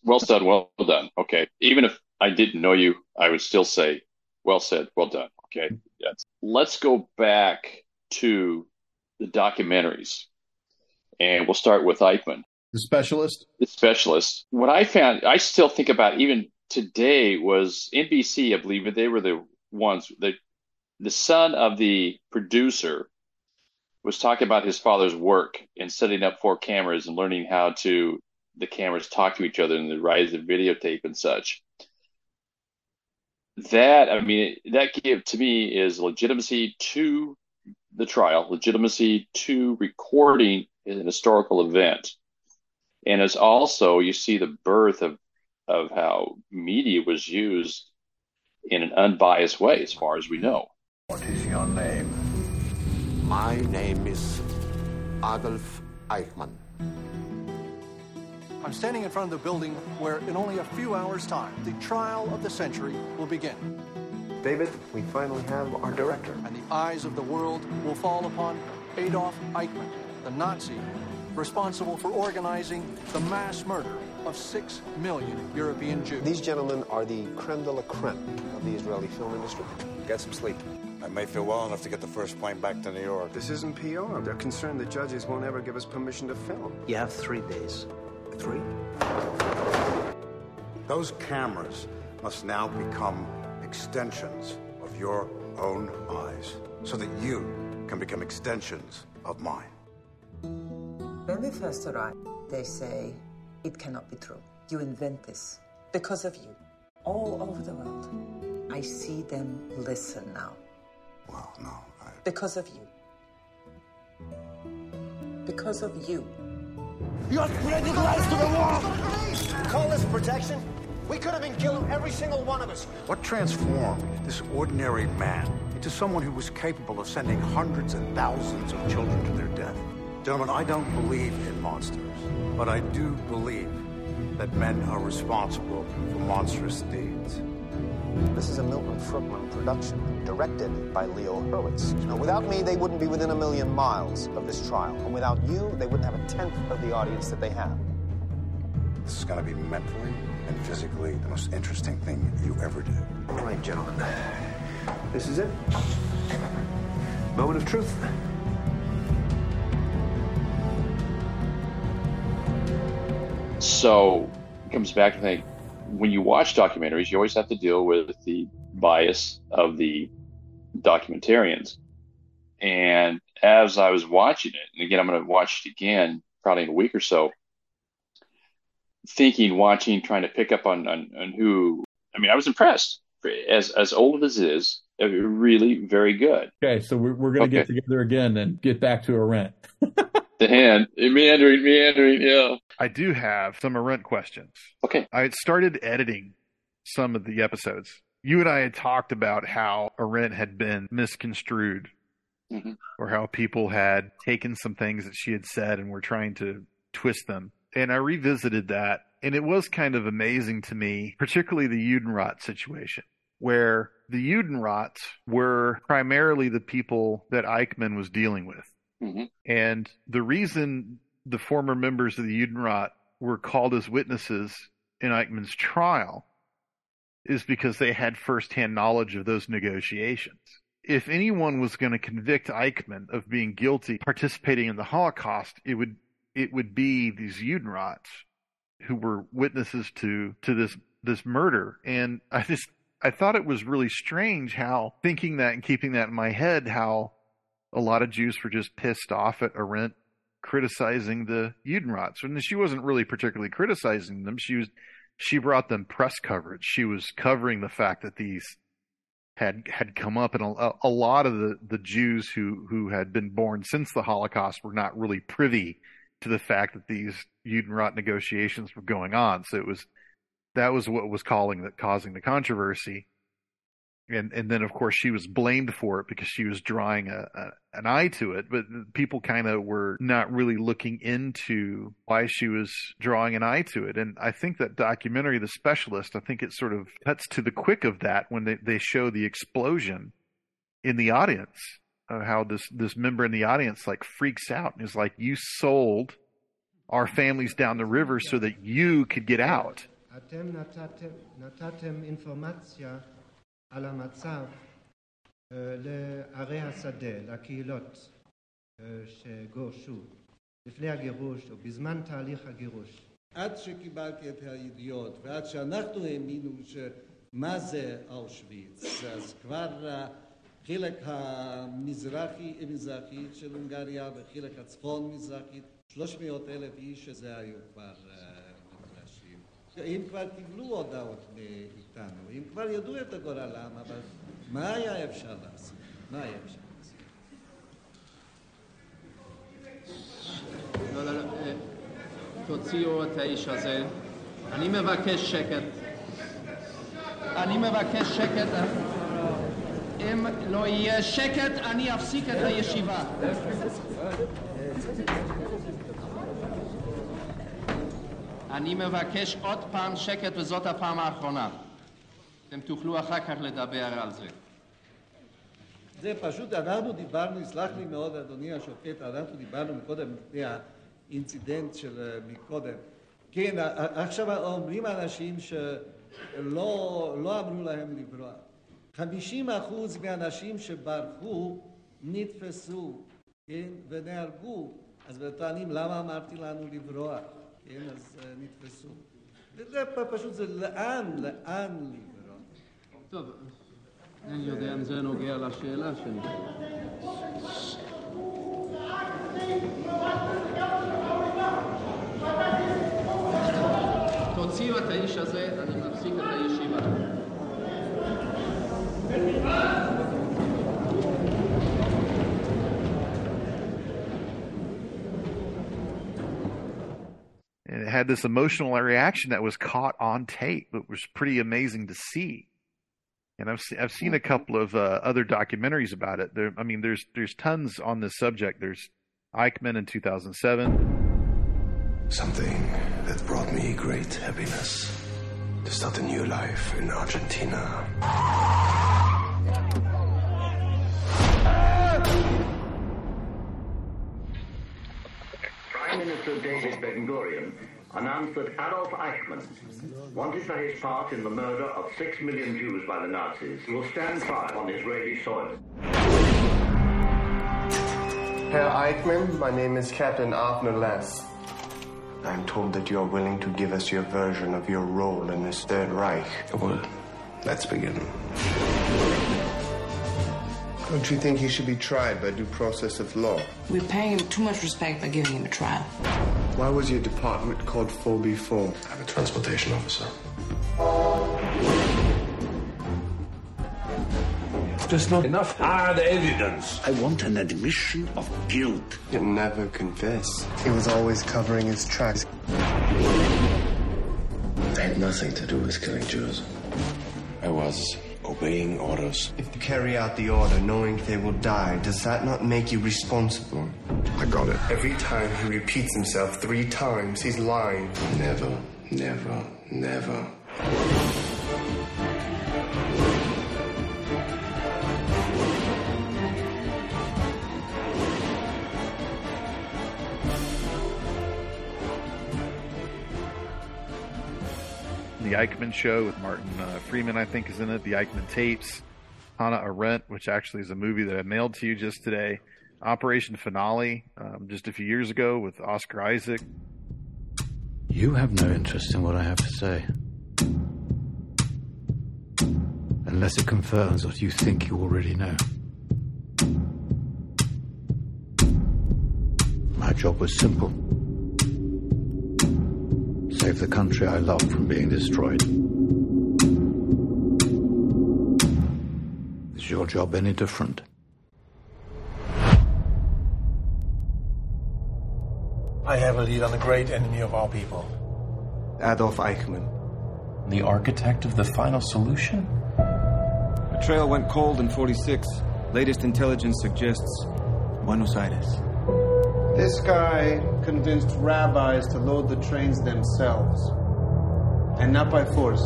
well said, well done. Okay. Even if I didn't know you, I would still say, well said, well done. Okay. Yes. Let's go back to the documentaries and we'll start with Eichmann. The specialist? The specialist. What I found, I still think about even today was NBC, I believe, they were the ones the, the son of the producer was talking about his father's work in setting up four cameras and learning how to the cameras talk to each other and the rise of videotape and such. That I mean, that give to me is legitimacy to the trial, legitimacy to recording an historical event, and it's also you see the birth of of how media was used in an unbiased way, as far as we know. What is your name? My name is Adolf Eichmann. I'm standing in front of the building where, in only a few hours' time, the trial of the century will begin. David, we finally have our director. And the eyes of the world will fall upon Adolf Eichmann, the Nazi responsible for organizing the mass murder of six million European Jews. These gentlemen are the creme de la creme of the Israeli film industry. Get some sleep. I may feel well enough to get the first plane back to New York. This isn't PR. They're concerned the judges won't ever give us permission to film. You have three days. Three? Those cameras must now become extensions of your own eyes so that you can become extensions of mine. When we first arrived, they say it cannot be true. You invent this because of you. All over the world. I see them listen now. Well, no. I... Because of you. Because of you. You're spreading lies to the world! Call this protection? We could have been killing every single one of us. What transformed this ordinary man into someone who was capable of sending hundreds and thousands of children to their death? Gentlemen, I don't believe in monsters, but I do believe that men are responsible for monstrous deeds. This is a Milton Fruchtman production, directed by Leo Hurwitz. Now, without me, they wouldn't be within a million miles of this trial. And without you, they wouldn't have a tenth of the audience that they have. This is going to be mentally and physically the most interesting thing you ever do. All right, gentlemen. This is it. Moment of truth. So it comes back to think when you watch documentaries, you always have to deal with the bias of the documentarians. And as I was watching it, and again, I'm going to watch it again probably in a week or so, thinking, watching, trying to pick up on, on, on who, I mean, I was impressed. As, as old as it is, really very good. Okay, so we're, we're going to okay. get together again and get back to Arendt. the hand, meandering, meandering, yeah. I do have some Arendt questions. Okay. I had started editing some of the episodes. You and I had talked about how Arendt had been misconstrued mm-hmm. or how people had taken some things that she had said and were trying to twist them. And I revisited that, and it was kind of amazing to me, particularly the Judenrat situation, where the Judenrats were primarily the people that Eichmann was dealing with. Mm-hmm. And the reason the former members of the Judenrat were called as witnesses in Eichmann's trial is because they had firsthand knowledge of those negotiations. If anyone was going to convict Eichmann of being guilty participating in the Holocaust, it would it would be these Judenrats who were witnesses to to this this murder. And I just I thought it was really strange how thinking that and keeping that in my head how a lot of Jews were just pissed off at Arendt criticizing the Judenrats. And she wasn't really particularly criticizing them. She was she brought them press coverage. She was covering the fact that these had had come up, and a, a lot of the, the Jews who who had been born since the Holocaust were not really privy to the fact that these Judenrat negotiations were going on. So it was that was what was calling that causing the controversy and and then of course she was blamed for it because she was drawing a, a an eye to it. But people kind of were not really looking into why she was drawing an eye to it. And i think that documentary the specialist i think it sort of cuts to the quick of that when they, they show the explosion in the audience of how this this member in the audience like freaks out and is like you sold our families down the river so that you could get out על המצב לערי השדה, לקהילות שגורשו לפני הגירוש או בזמן תהליך הגירוש. עד שקיבלתי את הידיעות ועד שאנחנו האמינו שמה זה אושוויץ, אז כבר החלק המזרחי, מזרחי של הונגריה וחלק הצפון מזרחית, 300 אלף איש שזה היו כבר אם כבר קיבלו הודעות מאיתנו, אם כבר ידעו את הגורלם, אבל מה היה אפשר לעשות? מה היה אפשר לעשות? לא, לא, לא, תוציאו את האיש הזה. אני מבקש שקט. אני מבקש שקט. אם לא יהיה שקט, אני אפסיק את הישיבה. אני מבקש עוד פעם שקט וזאת הפעם האחרונה. אתם תוכלו אחר כך לדבר על זה. זה פשוט, אנחנו דיברנו, יסלח לי מאוד אדוני השופט, אנחנו דיברנו מקודם לפני האינצידנט של מקודם. כן, עכשיו אומרים אנשים שלא לא אמרו להם לברוח. 50 אחוז מהאנשים שברחו נתפסו, כן, ונהרגו. אז טוענים, למה אמרתי לנו לברוח? כן, אז נתפסו. וזה פשוט, זה לאן, לאן לברוח. טוב, אני יודע אם זה נוגע לשאלה שלי. תוציאו את האיש הזה, אני מפסיק את הישיבה. Had this emotional reaction that was caught on tape. It was pretty amazing to see. And I've I've seen a couple of uh, other documentaries about it. There, I mean, there's there's tons on this subject. There's Eichmann in 2007. Something that brought me great happiness to start a new life in Argentina. Prime Minister David Ben-Gurion announced that Adolf Eichmann, wanted for his part in the murder of six million Jews by the Nazis, will stand trial on Israeli soil. Herr Eichmann, my name is Captain Avner Less. I'm told that you're willing to give us your version of your role in this Third Reich. Well, let's begin. Don't you think he should be tried by due process of law? We're paying him too much respect by giving him a trial. Why was your department called 4B4? I'm a transportation officer. There's not enough hard evidence. I want an admission of guilt. He'll never confess. He was always covering his tracks. I had nothing to do with killing Jews. I was obeying orders. If you carry out the order knowing they will die, does that not make you responsible? I got it. Every time he repeats himself three times, he's lying. Never, never, never. The Eichmann Show with Martin uh, Freeman, I think, is in it. The Eichmann Tapes. Hannah Arendt, which actually is a movie that I mailed to you just today. Operation Finale, um, just a few years ago with Oscar Isaac. You have no interest in what I have to say. Unless it confirms what you think you already know. My job was simple save the country I love from being destroyed. Is your job any different? I have a lead on the great enemy of our people. Adolf Eichmann. The architect of the final solution? The trail went cold in 46. Latest intelligence suggests Buenos Aires. This guy convinced rabbis to load the trains themselves, and not by force.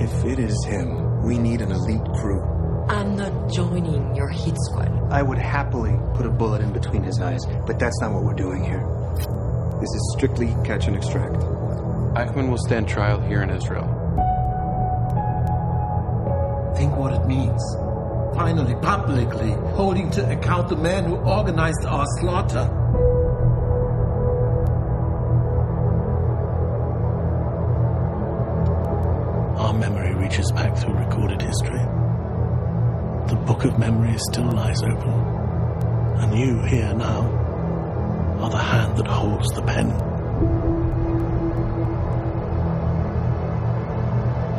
If it is him, we need an elite crew. I'm not joining your hit squad. I would happily put a bullet in between his eyes, but that's not what we're doing here. This is strictly catch and extract. Eichmann will stand trial here in Israel. Think what it means. Finally, publicly, holding to account the man who organized our slaughter. Our memory reaches back through recorded history. The book of memory still lies open. And you, here now, are the hand that holds the pen.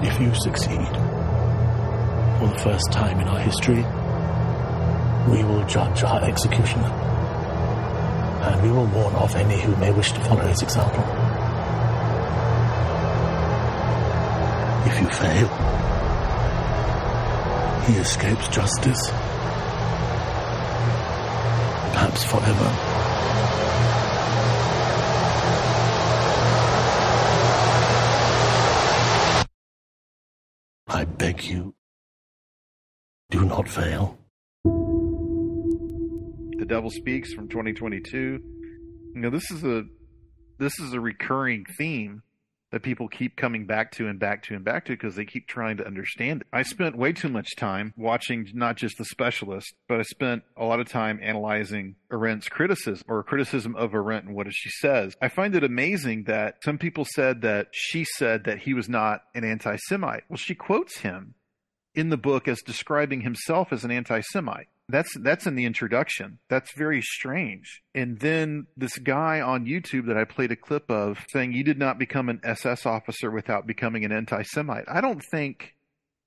If you succeed, for the first time in our history, we will judge our executioner. And we will warn off any who may wish to follow his example. If you fail, he escapes justice. Perhaps forever. I beg you, do not fail. Devil Speaks from 2022. You know, this is a this is a recurring theme that people keep coming back to and back to and back to because they keep trying to understand it. I spent way too much time watching not just the specialist, but I spent a lot of time analyzing Arendt's criticism or criticism of Arendt and what she says. I find it amazing that some people said that she said that he was not an anti Semite. Well, she quotes him in the book as describing himself as an anti Semite. That's that's in the introduction. That's very strange. And then this guy on YouTube that I played a clip of saying you did not become an SS officer without becoming an anti-Semite. I don't think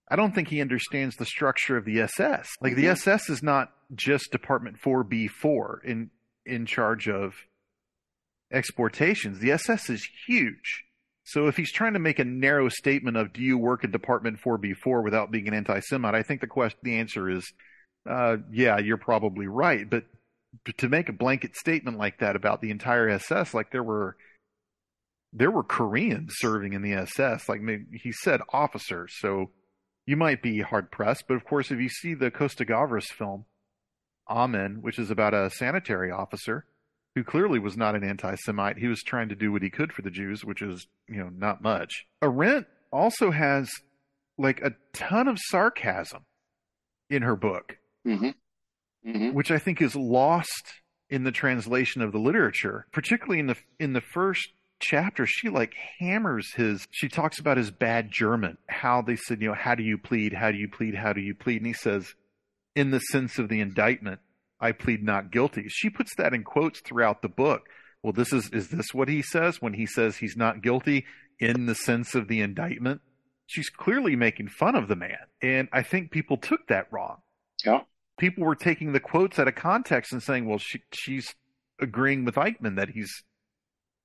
I don't think he understands the structure of the SS. Like the mm-hmm. SS is not just Department 4B4 in in charge of exportations. The SS is huge. So if he's trying to make a narrow statement of do you work in Department 4B4 without being an anti-Semite, I think the question the answer is uh, yeah, you're probably right. But to make a blanket statement like that about the entire SS, like there were there were Koreans serving in the SS. Like he said, officers. So you might be hard pressed. But of course, if you see the Costa Gavras film, Amen, which is about a sanitary officer who clearly was not an anti-Semite, he was trying to do what he could for the Jews, which is you know not much. Arendt also has like a ton of sarcasm in her book Mm-hmm. Mm-hmm. which I think is lost in the translation of the literature, particularly in the in the first chapter. She like hammers his. She talks about his bad German. How they said, you know, how do you plead? How do you plead? How do you plead? And he says, in the sense of the indictment, I plead not guilty. She puts that in quotes throughout the book. Well, this is is this what he says when he says he's not guilty in the sense of the indictment? She's clearly making fun of the man, and I think people took that wrong. Yeah people were taking the quotes out of context and saying, well, she, she's agreeing with Eichmann that he's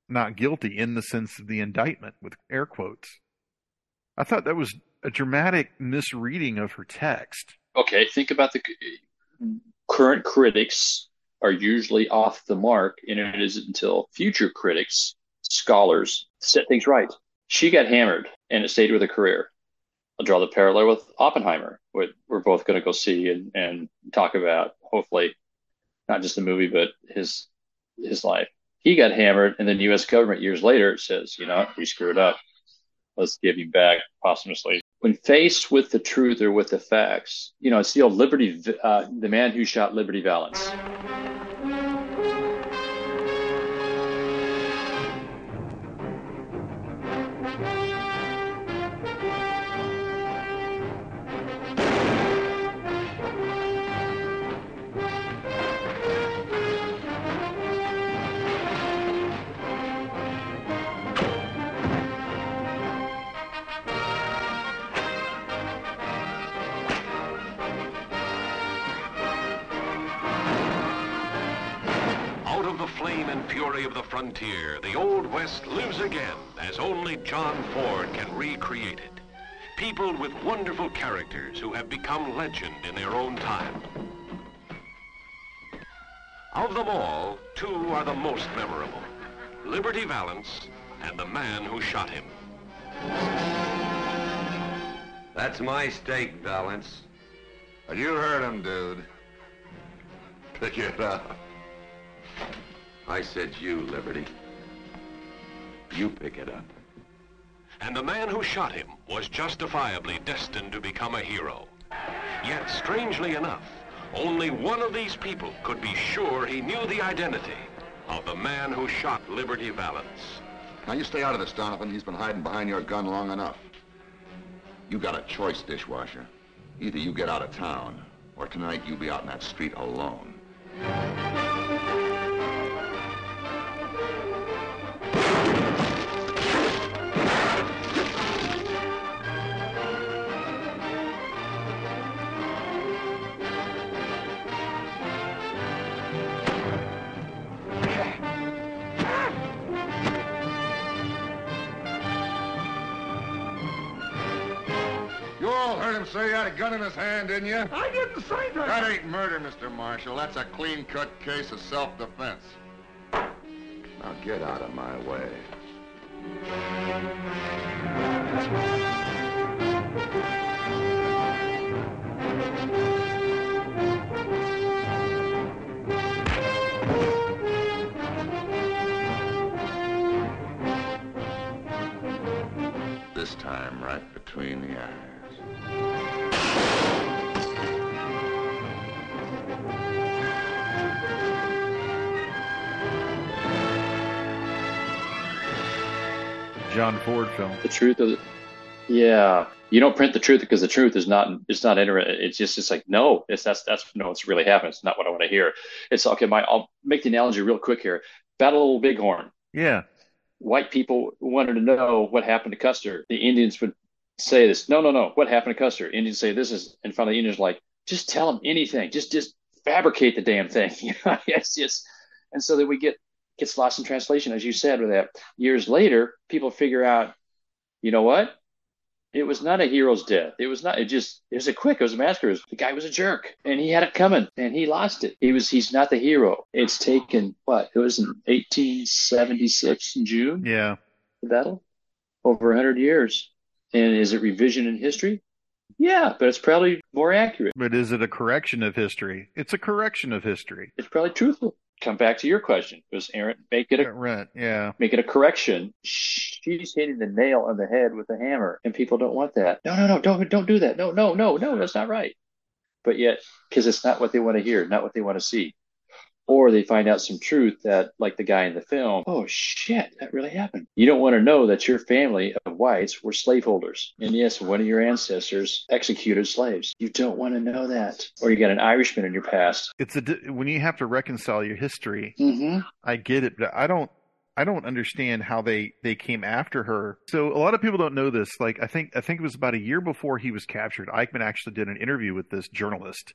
not guilty in the sense of the indictment with air quotes. I thought that was a dramatic misreading of her text. Okay, think about the current critics are usually off the mark, and it isn't until future critics, scholars, set things right. She got hammered, and it stayed with her career. I'll draw the parallel with Oppenheimer, what we're both going to go see and, and talk about. Hopefully, not just the movie, but his his life. he got hammered, and then the U.S. government years later says, you know, we screwed up. Let's give him back posthumously. When faced with the truth or with the facts, you know, it's the old Liberty, uh, the man who shot Liberty Valance. John Ford can recreate it. People with wonderful characters who have become legend in their own time. Of them all, two are the most memorable. Liberty Valance and the man who shot him. That's my steak, Valance. You heard him, dude. Pick it up. I said you, Liberty. You pick it up. And the man who shot him was justifiably destined to become a hero. Yet, strangely enough, only one of these people could be sure he knew the identity of the man who shot Liberty Valance. Now you stay out of this, Donovan. He's been hiding behind your gun long enough. You got a choice, dishwasher. Either you get out of town, or tonight you'll be out in that street alone. Say you had a gun in his hand, didn't you? I didn't say that. That ain't murder, Mr. Marshall. That's a clean-cut case of self-defense. Now get out of my way. This time, right between the eyes. John Ford film. The truth of it. Yeah. You don't print the truth because the truth is not it's not inter it's just it's like no it's that's that's no it's really happened it's not what I want to hear it's okay my I'll make the analogy real quick here Battle of Bighorn Yeah. white people wanted to know what happened to Custer the Indians would say this no no no what happened to Custer Indians say this is and finally the Indians like just tell them anything just just fabricate the damn thing you know yes yes and so that we get gets lost in translation as you said with that years later people figure out you know what it was not a hero's death. It was not. It just. It was a quick. It was a massacre. Was- the guy was a jerk, and he had it coming, and he lost it. He was. He's not the hero. It's taken what? It was in 1876 in June. Yeah. The battle over 100 years, and is it revision in history? Yeah, but it's probably more accurate. But is it a correction of history? It's a correction of history. It's probably truthful. Come back to your question. Was Aaron make it a Rent, yeah. make it a correction. She's hitting the nail on the head with a hammer, and people don't want that. No, no, no, don't don't do that. No, no, no, no, that's not right. But yet, because it's not what they want to hear, not what they want to see, or they find out some truth that, like the guy in the film, oh shit, that really happened. You don't want to know that your family of whites were slaveholders, and yes, one of your ancestors executed slaves. You don't want to know that, or you got an Irishman in your past. It's a when you have to reconcile your history. Mm-hmm. I get it, but I don't. I don't understand how they they came after her. So a lot of people don't know this. Like I think I think it was about a year before he was captured. Eichmann actually did an interview with this journalist,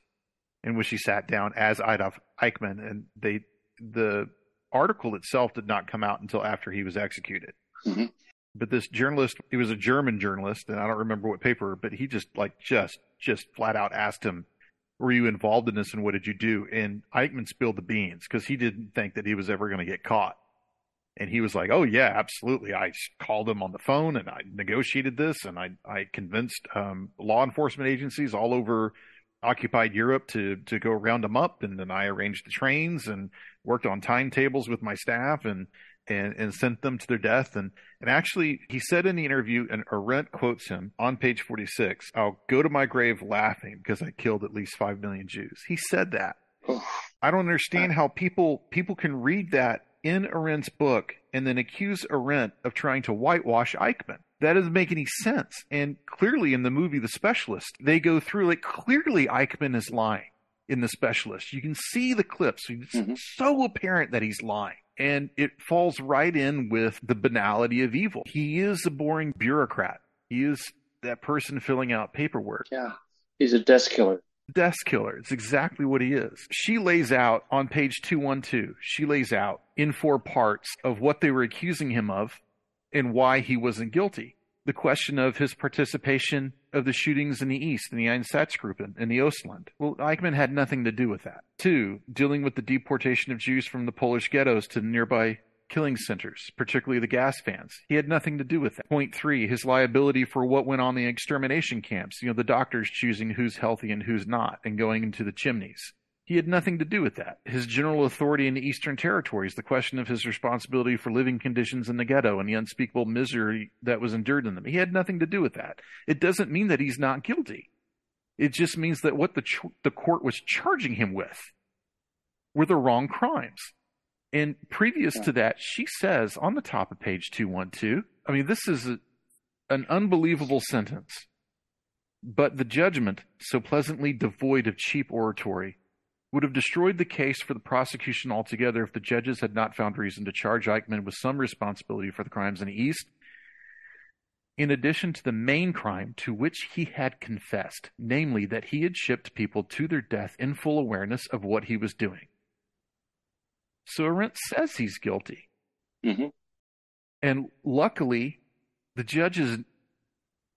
in which he sat down as Adolf Eichmann, and they the article itself did not come out until after he was executed. Mm-hmm. But this journalist, he was a German journalist, and I don't remember what paper, but he just like just just flat out asked him, "Were you involved in this, and what did you do?" And Eichmann spilled the beans because he didn't think that he was ever going to get caught. And he was like, "Oh yeah, absolutely. I called him on the phone and I negotiated this and I I convinced um, law enforcement agencies all over occupied Europe to to go round them up, and then I arranged the trains and worked on timetables with my staff and and and sent them to their death. And and actually, he said in the interview, and Arendt quotes him on page forty six: "I'll go to my grave laughing because I killed at least five million Jews." He said that. I don't understand how people people can read that in Arendt's book and then accuse Arendt of trying to whitewash Eichmann. That doesn't make any sense. And clearly in the movie The Specialist, they go through like clearly Eichmann is lying in The Specialist. You can see the clips. It's mm-hmm. so apparent that he's lying. And it falls right in with the banality of evil. He is a boring bureaucrat. He is that person filling out paperwork. Yeah. He's a desk killer. Desk killer. It's exactly what he is. She lays out on page 212, she lays out in four parts of what they were accusing him of and why he wasn't guilty. The question of his participation of the shootings in the East, in the Einsatzgruppen, in the Ostland. Well, Eichmann had nothing to do with that. Two, dealing with the deportation of Jews from the Polish ghettos to nearby killing centers, particularly the gas fans. He had nothing to do with that. Point three, his liability for what went on in the extermination camps. You know, the doctors choosing who's healthy and who's not and going into the chimneys. He had nothing to do with that. His general authority in the Eastern Territories, the question of his responsibility for living conditions in the ghetto and the unspeakable misery that was endured in them. He had nothing to do with that. It doesn't mean that he's not guilty. It just means that what the ch- the court was charging him with were the wrong crimes. And previous to that, she says on the top of page 212, I mean, this is a, an unbelievable sentence. But the judgment, so pleasantly devoid of cheap oratory, would have destroyed the case for the prosecution altogether if the judges had not found reason to charge Eichmann with some responsibility for the crimes in the East, in addition to the main crime to which he had confessed, namely that he had shipped people to their death in full awareness of what he was doing. So Arendt says he's guilty. Mm-hmm. And luckily, the judges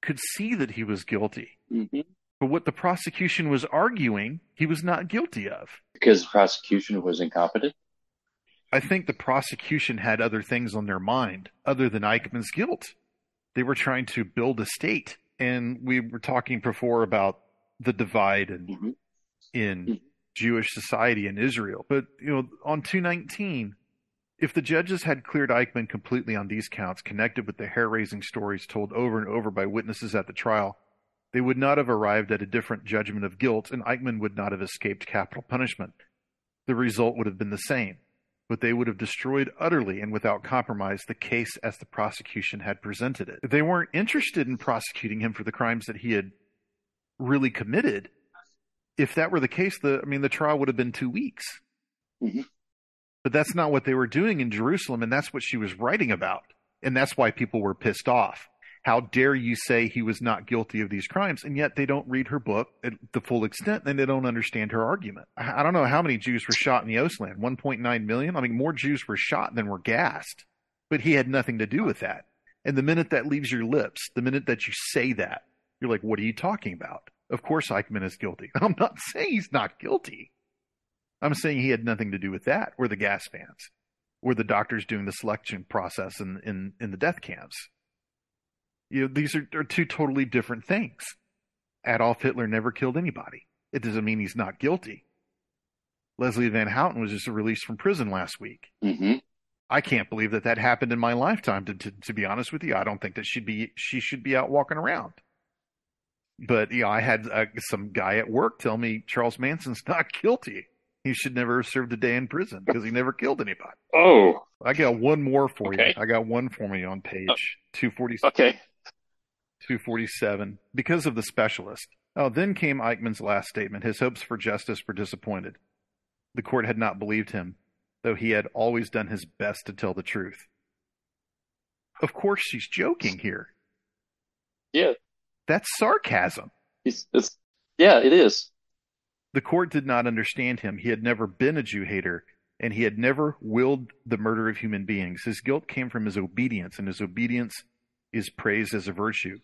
could see that he was guilty. Mm-hmm. But what the prosecution was arguing, he was not guilty of. Because the prosecution was incompetent? I think the prosecution had other things on their mind other than Eichmann's guilt. They were trying to build a state. And we were talking before about the divide in, Mm-hmm. in Jewish society in Israel. But, you know, on 219, if the judges had cleared Eichmann completely on these counts, connected with the hair raising stories told over and over by witnesses at the trial, they would not have arrived at a different judgment of guilt, and Eichmann would not have escaped capital punishment. The result would have been the same, but they would have destroyed utterly and without compromise the case as the prosecution had presented it. They weren't interested in prosecuting him for the crimes that he had really committed, if that were the case, the I mean the trial would have been two weeks. Mm-hmm. But that's not what they were doing in Jerusalem, and that's what she was writing about. And that's why people were pissed off. How dare you say he was not guilty of these crimes? And yet they don't read her book at the full extent and they don't understand her argument. I don't know how many Jews were shot in the Ostland. 1.9 million? I mean, more Jews were shot than were gassed. But he had nothing to do with that. And the minute that leaves your lips, the minute that you say that, you're like, what are you talking about? Of course Eichmann is guilty. I'm not saying he's not guilty. I'm saying he had nothing to do with that, or the gas fans, or the doctors doing the selection process in, in, in the death camps. You know, these are, are two totally different things. Adolf Hitler never killed anybody. It doesn't mean he's not guilty. Leslie Van Houten was just released from prison last week. Mm-hmm. I can't believe that that happened in my lifetime. To, to, to be honest with you, I don't think that she'd be she should be out walking around. But you know, I had uh, some guy at work tell me Charles Manson's not guilty. He should never have served a day in prison because he never killed anybody. Oh, I got one more for Okay. you. I got one for me on page two forty. okay. 247 because of the specialist. Oh, then came Eichmann's last statement. His hopes for justice were disappointed. The court had not believed him, though he had always done his best to tell the truth. Of course, she's joking here. Yeah. That's sarcasm. It's, it's, yeah, it is. The court did not understand him. He had never been a Jew hater, and he had never willed the murder of human beings. His guilt came from his obedience, and his obedience is praised as a virtue.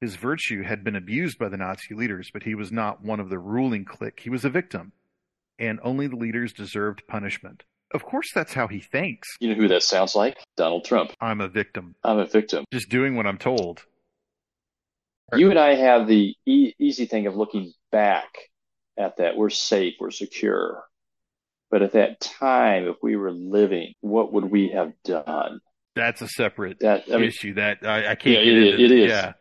His virtue had been abused by the Nazi leaders, but he was not one of the ruling clique. He was a victim, and only the leaders deserved punishment. Of course, that's how he thinks. You know who that sounds like? Donald Trump. I'm a victim. I'm a victim. Just doing what I'm told. You and I have the e- easy thing of looking back at that. We're safe, we're secure. But at that time, if we were living, what would we have done? That's a separate That I mean, issue. That I, I can't. Yeah, it it is. Yeah.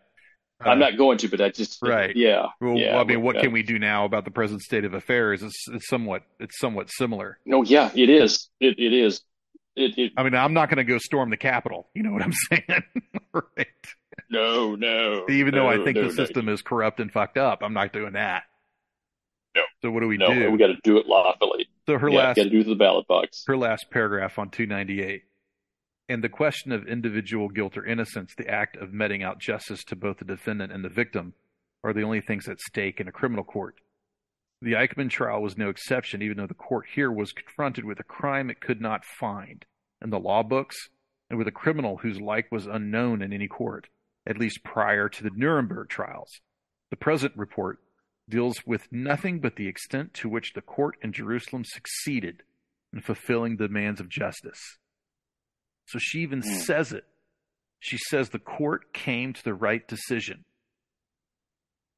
I'm not going to, but I just Right. Yeah. Well, yeah, I mean, what uh, can we do now about the present state of affairs? It's, it's somewhat it's somewhat similar. No, yeah, it is. It it is. It, it I mean, I'm not going to go storm the Capitol. You know what I'm saying? right. no, no. Even though I think no, the no. system is corrupt and fucked up, I'm not doing that. No. So what do we no, do? we got to do it lawfully. So her yeah, last got to do the ballot box. her last paragraph on 298. And the question of individual guilt or innocence, the act of meting out justice to both the defendant and the victim, are the only things at stake in a criminal court. The Eichmann trial was no exception, even though the court here was confronted with a crime it could not find in the law books and with a criminal whose like was unknown in any court, at least prior to the Nuremberg trials. The present report deals with nothing but the extent to which the court in Jerusalem succeeded in fulfilling the demands of justice. So she even says it. She says the court came to the right decision,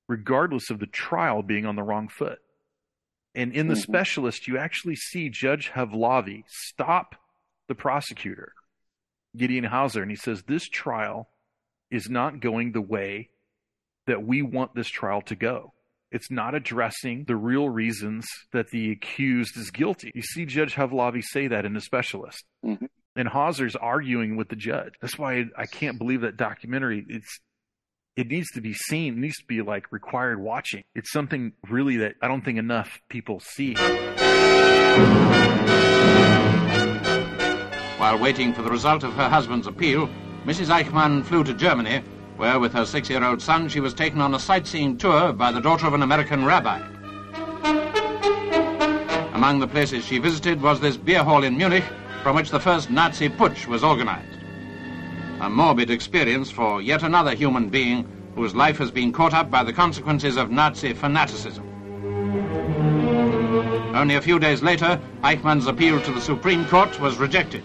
regardless of the trial being on the wrong foot. And in the Mhm. specialist, you actually see Judge Halevi stop the prosecutor, Gideon Hausner, and he says, This trial is not going the way that we want this trial to go. It's not addressing the real reasons that the accused is guilty. You see Judge Halevi say that in the specialist. Mhm. And Hausner's arguing with the judge. That's why I can't believe that documentary. It's it needs to be seen. It needs to be like required watching. It's something really that I don't think enough people see. While waiting for the result of her husband's appeal, Mrs. Eichmann flew to Germany, where with her six year old son she was taken on a sightseeing tour by the daughter of an American rabbi. Among the places she visited was this beer hall in Munich, from which the first Nazi putsch was organized. A morbid experience for yet another human being whose life has been caught up by the consequences of Nazi fanaticism. Only a few days later, Eichmann's appeal to the Supreme Court was rejected.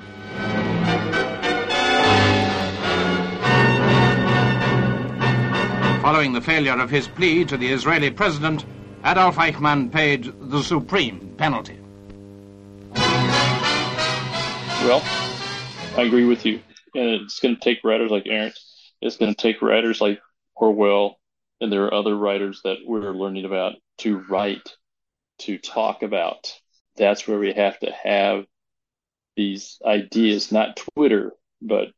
Following the failure of his plea to the Israeli president, Adolf Eichmann paid the supreme penalty. Well, I agree with you. And it's going to take writers like Arendt. It's going to take writers like Orwell, and there are other writers that we're learning about to write, to talk about. That's where we have to have these ideas, not Twitter, but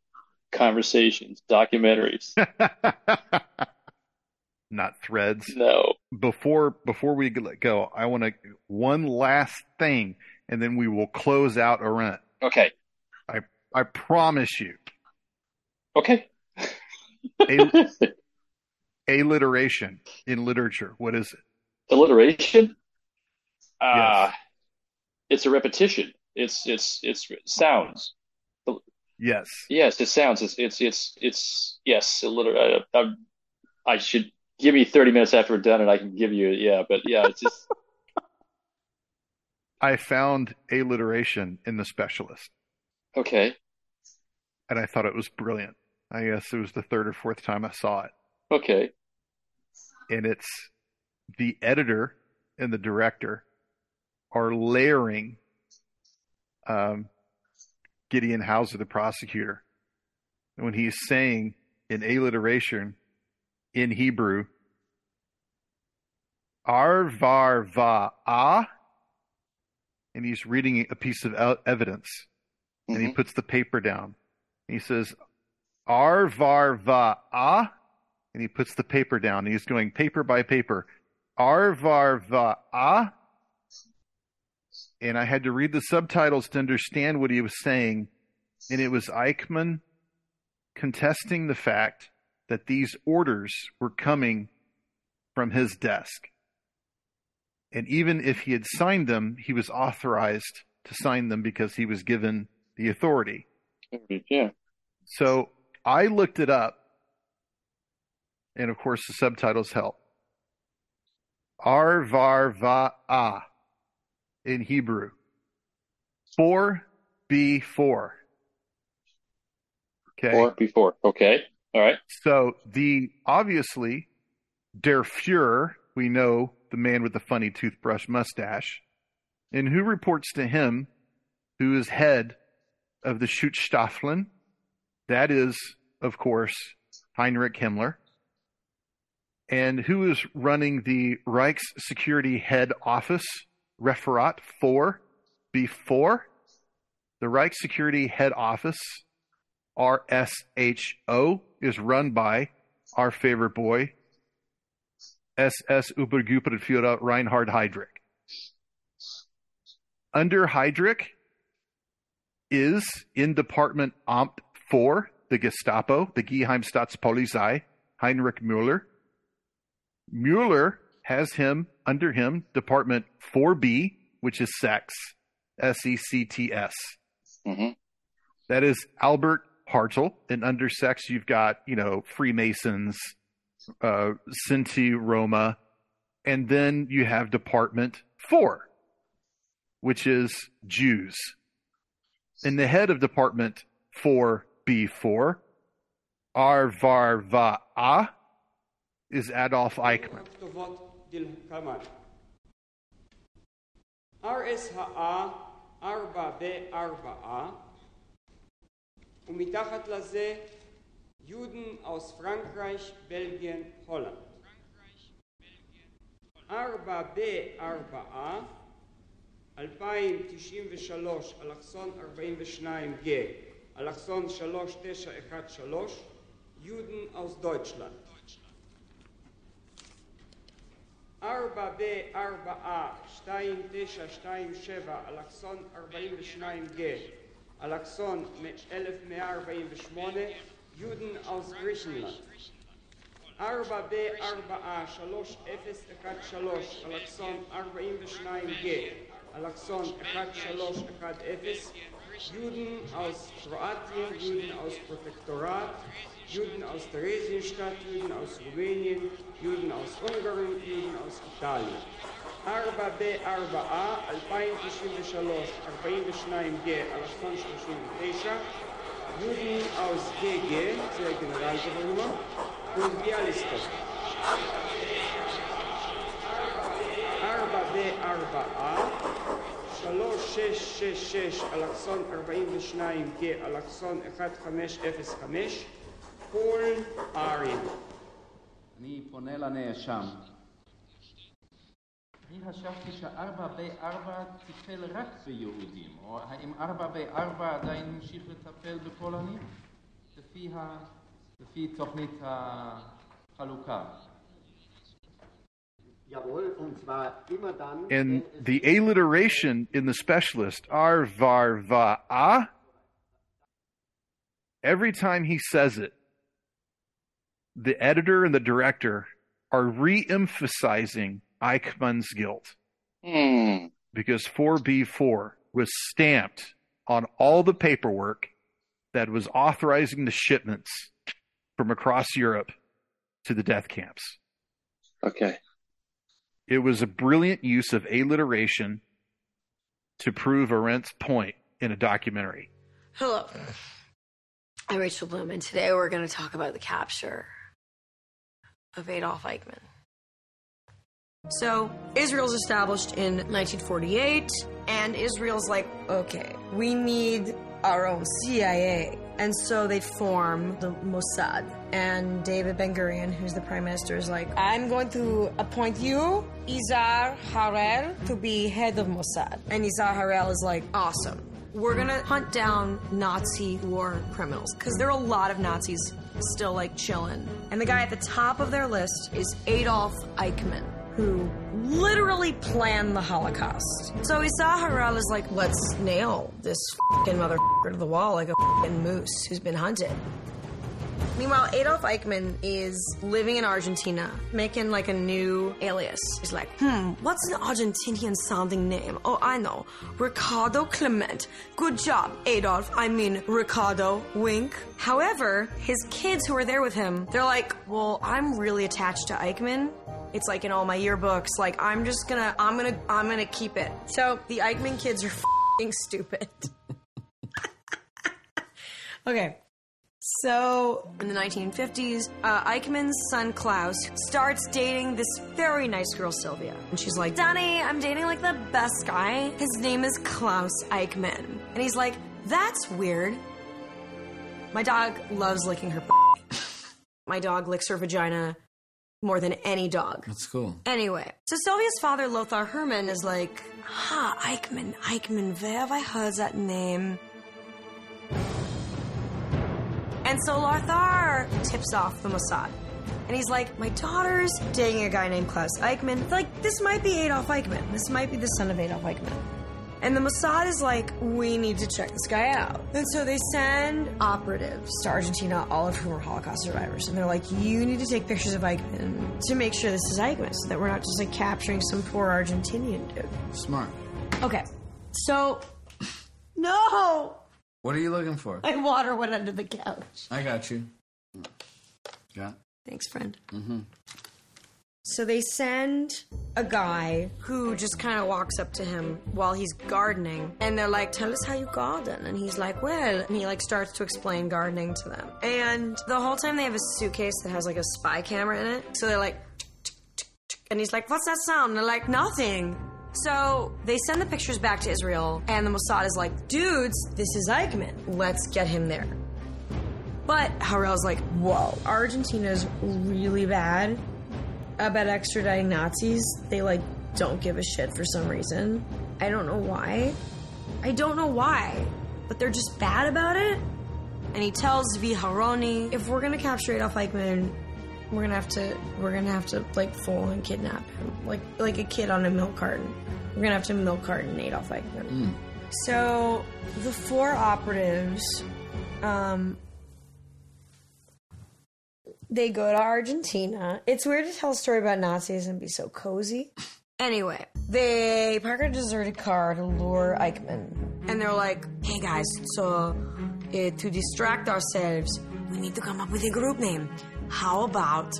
conversations, documentaries. Not threads. No. Before before we let go, I want to one last thing, and then we will close out Arendt. Okay. I I promise you. Okay. A, alliteration in literature. What is it? Alliteration? Uh, It's a repetition. It's it's it's sounds. Yes. Yes, it sounds. It's it's it's it's yes. A little. I, I, I should give me thirty minutes after we're done, and I can give you yeah. But yeah, it's just I found alliteration in the specialist, okay. and I thought it was brilliant. I guess it was the third or fourth time I saw it. Okay. and it's the editor and the director are layering um, Gideon Hausner, the prosecutor, when he's saying in alliteration in Hebrew, Ar var va ah, and he's reading a piece of evidence, and he puts the paper down. He says, Ar var va ah, and he puts the paper down. And he's going paper by paper. Ar var va ah. And I had to read the subtitles to understand what he was saying. And it was Eichmann contesting the fact that these orders were coming from his desk. And even if he had signed them, he was authorized to sign them because he was given the authority. Yeah. So I looked it up, and of course the subtitles help. Ar var va ah in Hebrew. Four B four. Okay. Or before. Okay. All right. So the obviously der Fuhrer we know the man with the funny toothbrush mustache. And who reports to him, who is head of the Schutzstaffeln? That is, of course, Heinrich Himmler. And who is running the Reichs Security Head Office, Referat 4, B4? The Reich Security Head Office, RSHO, is run by our favorite boy, SS Obergruppenführer Reinhard Heydrich. Under Heydrich is in Department Amt 4, the Gestapo, the Geheimstaatspolizei, Heinrich Müller. Müller has him under him Department 4B, which is sex, S E C T S. Mm-hmm. That is Albert Hartl. And under sex, you've got, you know, Freemasons, uh, Sinti, Roma, and then you have Department Four, which is Jews. And the head of Department Four B Four, Arvarva'a, is Adolf Eichmann. RSHA ומתחת לזה יהודים aus פרנקרייך, בלגien, הולנד. 4 ב-4 2093 אלכסון 42 G אלכסון 3913 Juden aus Deutschland. 4 ב-4 2927 אלכסון 42 G אלכסון 1148 Juden aus Griechenland. 4 ב-4 3013 אלכסון 42 G אלכסון 1310 Juden aus Kroatien, Juden aus Protektorat, Juden aus Theresienstadt, Juden aus Rumänien, Juden aus Ungarn, Juden aus Italien. 4 ב-4A, 2093, 42G, אלכסון 39, Drugi aus GG, czyli Generalgouvernement, plus Białystok. ארבע וארבעה, שלוש, שש, שש, אלכסון ארבעים ושניים, כאלכסון אחד, חמש, אפס, אני פונה לנאשם. אני חשבתי שארבע בארבע טיפל רק ביהודים, או האם ארבע בארבע עדיין המשיך לטפל בפולנים? לפי, ה... לפי תוכנית החלוקה. And the alliteration in the specialist, Arvarva, every time he says it, the editor and the director are re emphasizing Eichmann's guilt. Hmm. Because 4B4 was stamped on all the paperwork that was authorizing the shipments from across Europe to the death camps. Okay. It was a brilliant use of alliteration to prove Arendt's point in a documentary. Hello. I'm Rachel Bloom, and today we're going to talk about the capture of Adolf Eichmann. So, Israel's established in 1948, and Israel's like, okay, we need our own CIA. And so they form the Mossad. And David Ben Gurion, who's the prime minister, is like, I'm going to appoint you, Isser Harel, to be head of Mossad. And Isser Harel is like, awesome. We're gonna hunt down Nazi war criminals because there are a lot of Nazis still like chilling. And the guy at the top of their list is Adolf Eichmann, who literally planned the Holocaust. So Isser Harel is like, let's nail this fucking motherfucker to the wall like a fucking moose who's been hunted. Meanwhile, Adolf Eichmann is living in Argentina, making like a new alias. He's like, hmm, what's an Argentinian sounding name? Oh, I know. Ricardo Clement. Good job, Adolf. I mean, Ricardo. Wink. However, his kids who are there with him, they're like, well, I'm really attached to Eichmann. It's like in all my yearbooks. Like, I'm just gonna, I'm gonna, I'm gonna keep it. So the Eichmann kids are stupid. okay. So, in the 1950s, uh, Eichmann's son Klaus starts dating this very nice girl, Sylvia. And she's like, Danny, I'm dating like the best guy. His name is Klaus Eichmann. And he's like, That's weird. My dog loves licking her. My dog licks her vagina more than any dog. That's cool. Anyway, so Sylvia's father, Lothar Herman, is like, Ha, Eichmann, Eichmann, where have I heard that name? And so Lothar tips off the Mossad. And he's like, My daughter's dating a guy named Klaus Eichmann. Like, this might be Adolf Eichmann. This might be the son of Adolf Eichmann. And the Mossad is like, we need to check this guy out. And so they send operatives to Argentina, all of whom are Holocaust survivors. And they're like, you need to take pictures of Eichmann to make sure this is Eichmann, so that we're not just like capturing some poor Argentinian dude. Smart. Okay, so, no! What are you looking for? My water went under the couch. I got you. Yeah. Thanks, friend. Mm-hmm. So they send a guy who just kind of walks up to him while he's gardening, and they're like, "Tell us how you garden." And he's like, "Well," and he like starts to explain gardening to them. And the whole time they have a suitcase that has like a spy camera in it. So they're like, and he's like, "What's that sound?" And they're like, "Nothing." So they send the pictures back to Israel, and the Mossad is like, "Dudes, this is Eichmann. Let's get him there." But Harel's like, "Whoa, Argentina's really bad." about extraditing Nazis, they like don't give a shit for some reason. I don't know why. I don't know why, but they're just bad about it. And he tells Zvi Aharoni, if we're gonna capture Adolf Eichmann, we're gonna have to we're gonna have to like full and kidnap him, like like a kid on a milk carton. We're gonna have to milk carton Adolf Eichmann. Mm. So the four operatives, um, they go to Argentina. It's weird to tell a story about Nazis and be so cozy. Anyway, they park a deserted car to lure Eichmann. And they're like, hey guys, so uh, to distract ourselves, we need to come up with a group name. How about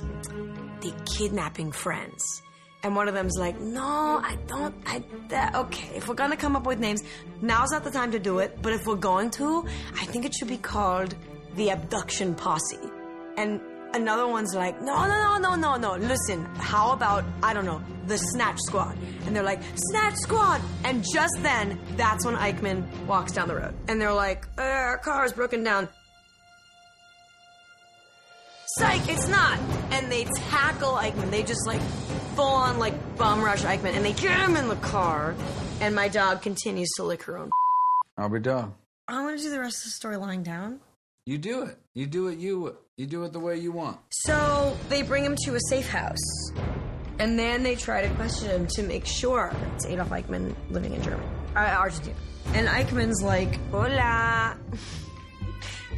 the Kidnapping Friends? And one of them's like, no, I don't, I, that, okay, if we're gonna come up with names, now's not the time to do it, but if we're going to, I think it should be called the Abduction Posse. And another one's like, no, no, no, no, no, no. Listen, how about, I don't know, the Snatch Squad? And they're like, Snatch Squad! And just then, that's when Eichmann walks down the road. And they're like, uh, our car's broken down. Psych, it's not! And they tackle Eichmann. They just like full on like bum rush Eichmann and they get him in the car. And my dog continues to lick her own. I'll be dog. I want to do the rest of the story lying down. You do it. You do it. You you do it the way you want. So they bring him to a safe house. And then they try to question him to make sure it's Adolf Eichmann living in Germany, uh, Argentina. And Eichmann's like, Hola.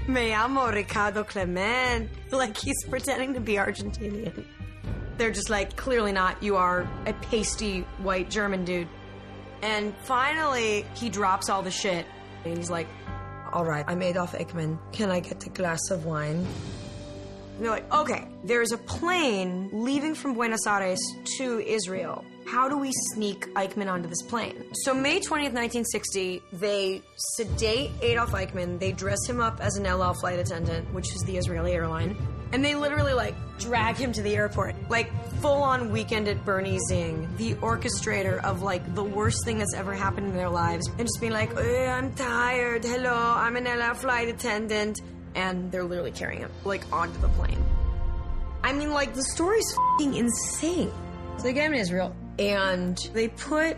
Me llamo Ricardo Clement. Like he's pretending to be Argentinian. They're just like, clearly not. You are a pasty white German dude. And finally, he drops all the shit. And he's like, All right, I'm Adolf Eichmann. Can I get a glass of wine? And they're like, okay, there's a plane leaving from Buenos Aires to Israel. How do we sneak Eichmann onto this plane? So, May 20th, 1960, they sedate Adolf Eichmann. They dress him up as an El Al flight attendant, which is the Israeli airline. And they literally, like, drag him to the airport. Like, full on weekend at Bernie Zing, the orchestrator of, like, the worst thing that's ever happened in their lives. And just being like, I'm tired. Hello, I'm an El Al flight attendant and they're literally carrying him like onto the plane. I mean, like the story's insane. So they get him in Israel, and they put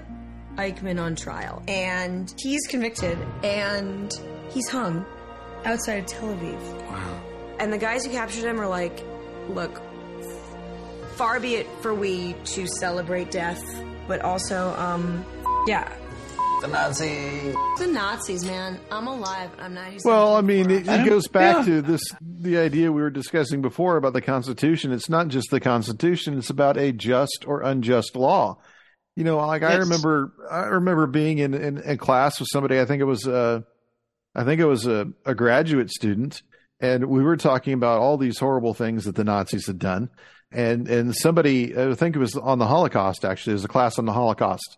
Eichmann on trial, and he's convicted, and he's hung outside of Tel Aviv. Wow. And the guys who captured him are like, "Look, far be it for we to celebrate death, but also, um, yeah." The Nazis. The Nazis, man. I'm alive. I'm not. Well, I mean, it, it goes back yeah. to this the idea we were discussing before about the Constitution. It's not just the Constitution; it's about a just or unjust law. You know, like I remember, I remember being in, in in class with somebody. I think it was, uh, I think it was a, a graduate student, and we were talking about all these horrible things that the Nazis had done. And and somebody, I think it was on the Holocaust. Actually, it was a class on the Holocaust,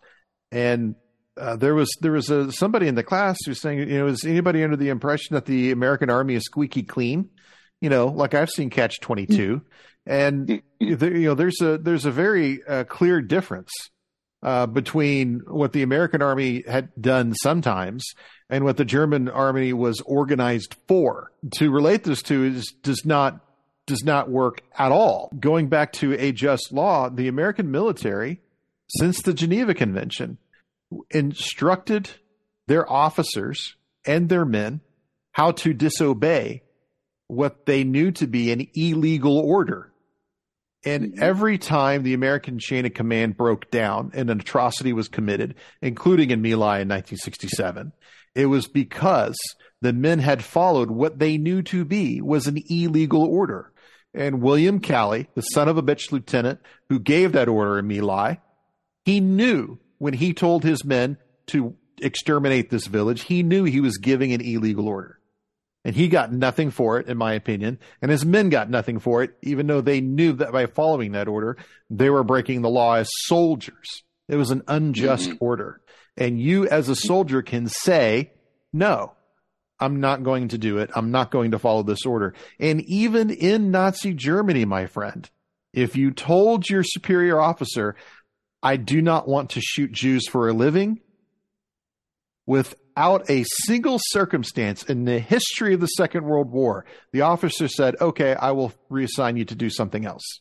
and uh, there was there was a, somebody in the class who was saying, you know, is anybody under the impression that the American Army is squeaky clean? You know, like I've seen Catch Twenty Two, and there, you know, there's a there's a very uh, clear difference uh, between what the American Army had done sometimes and what the German Army was organized for. To relate this to is does not does not work at all. Going back to a just law, the American military, since the Geneva Convention, instructed their officers and their men how to disobey what they knew to be an illegal order. And mm-hmm. every time the American chain of command broke down and an atrocity was committed, including in My Lai in 1967, it was because the men had followed what they knew to be was an illegal order. And William Calley, the son of a bitch lieutenant who gave that order in My Lai, he knew when he told his men to exterminate this village, he knew he was giving an illegal order. And he got nothing for it, in my opinion. And his men got nothing for it, even though they knew that by following that order, they were breaking the law as soldiers. It was an unjust mm-hmm. order. And you, as a soldier, can say, no, I'm not going to do it. I'm not going to follow this order. And even in Nazi Germany, my friend, if you told your superior officer, I do not want to shoot Jews for a living, without a single circumstance in the history of the Second World War, the officer said, okay, I will reassign you to do something else.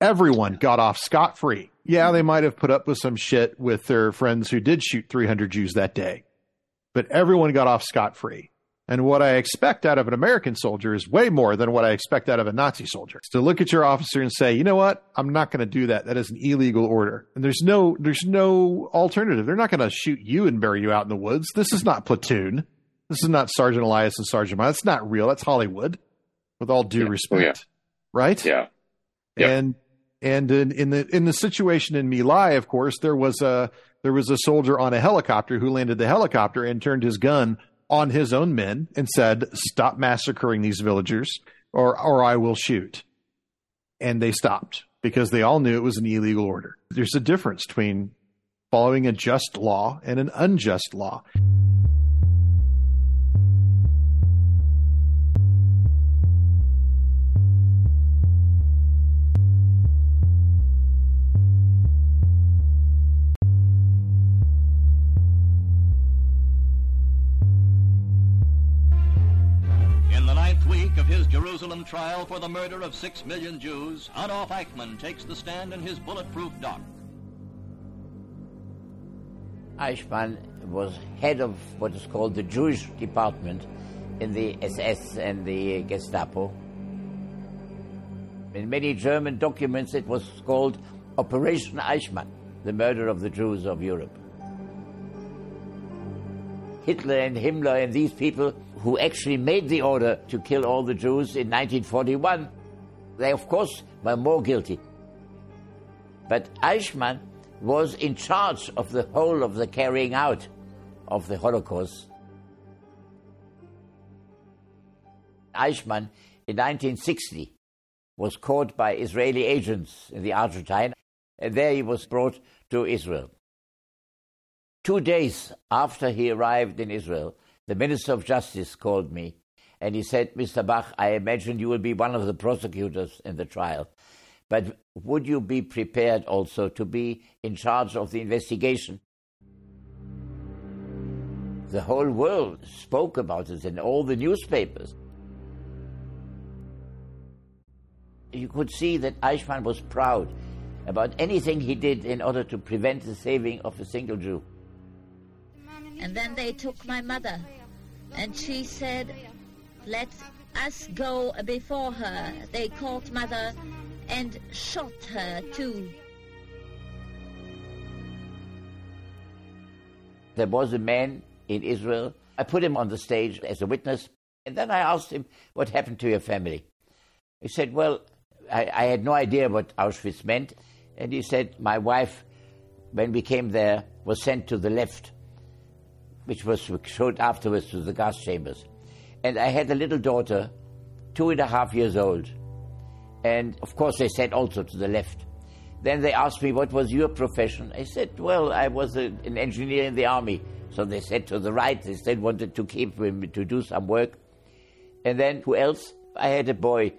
Everyone got off scot free. Yeah, they might have put up with some shit with their friends who did shoot 300 Jews that day but everyone got off scot free. And what I expect out of an American soldier is way more than what I expect out of a Nazi soldier. To look at your officer and say, you know what, I'm not going to do that. That is an illegal order. And there's no there's no alternative. They're not going to shoot you and bury you out in the woods. This is not platoon. This is not Sergeant Elias and Sergeant Miles. That's not real. That's Hollywood. With all due yeah. respect. Oh, yeah. Right? Yeah. yeah. And and in, in the in the situation in My Lai, of course, there was a there was a soldier on a helicopter who landed the helicopter and turned his gun on his own men and said, "Stop massacring these villagers, or or I will shoot." And they stopped because they all knew it was an illegal order. There's a difference between following a just law and an unjust law. Jerusalem trial for the murder of six million Jews, Adolf Eichmann takes the stand in his bulletproof dock. Eichmann was head of what is called the Jewish department in the SS and the Gestapo. In many German documents, it was called Operation Eichmann, the murder of the Jews of Europe. Hitler and Himmler and these people who actually made the order to kill all the Jews in 1941, they of course were more guilty. But Eichmann was in charge of the whole of the carrying out of the Holocaust. Eichmann in 1960 was caught by Israeli agents in the Argentine, and there he was brought to Israel. Two days after he arrived in Israel, the Minister of Justice called me and he said, Mr. Bach, I imagine you will be one of the prosecutors in the trial. But would you be prepared also to be in charge of the investigation? The whole world spoke about it in all the newspapers. You could see that Eichmann was proud about anything he did in order to prevent the saving of a single Jew. And then they took my mother and she said, let us go before her. They caught mother and shot her too. There was a man in Israel. I put him on the stage as a witness, and then I asked him, What happened to your family? He said, Well, I, I had no idea what Auschwitz meant. And he said, My wife, when we came there, was sent to the left which was showed afterwards to the gas chambers. And I had a little daughter, two and a half years old. And of course, they said also to the left. Then they asked me, What was your profession? I said, Well, I was a, an engineer in the army. So they said to the right, they said wanted to keep him to do some work. And then who else? I had a boy.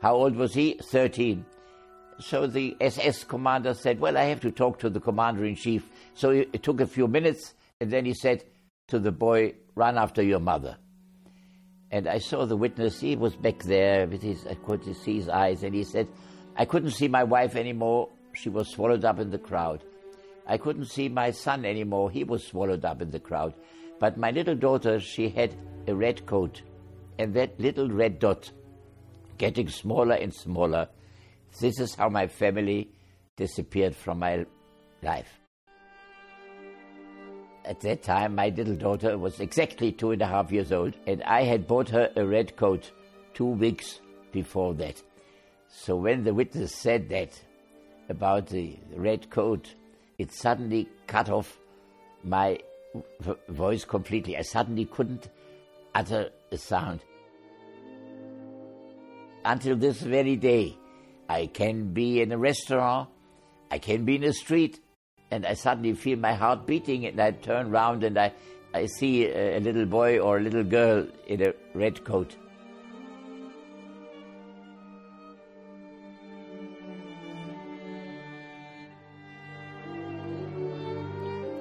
How old was he? 13. So the SS commander said, Well, I have to talk to the commander in chief. So it took a few minutes, and then he said to the boy, Run after your mother. And I saw the witness, he was back there with his, I could see his eyes, and he said, I couldn't see my wife anymore. She was swallowed up in the crowd. I couldn't see my son anymore. He was swallowed up in the crowd. But my little daughter, she had a red coat, and that little red dot getting smaller and smaller. This is how my family disappeared from my life. At that time, my little daughter was exactly two and a half years old, and I had bought her a red coat two weeks before that. So when the witness said that about the red coat, it suddenly cut off my voice completely. I suddenly couldn't utter a sound. Until this very day, I can be in a restaurant, I can be in a street, and I suddenly feel my heart beating, and I turn round and I, I see a, a little boy or a little girl in a red coat.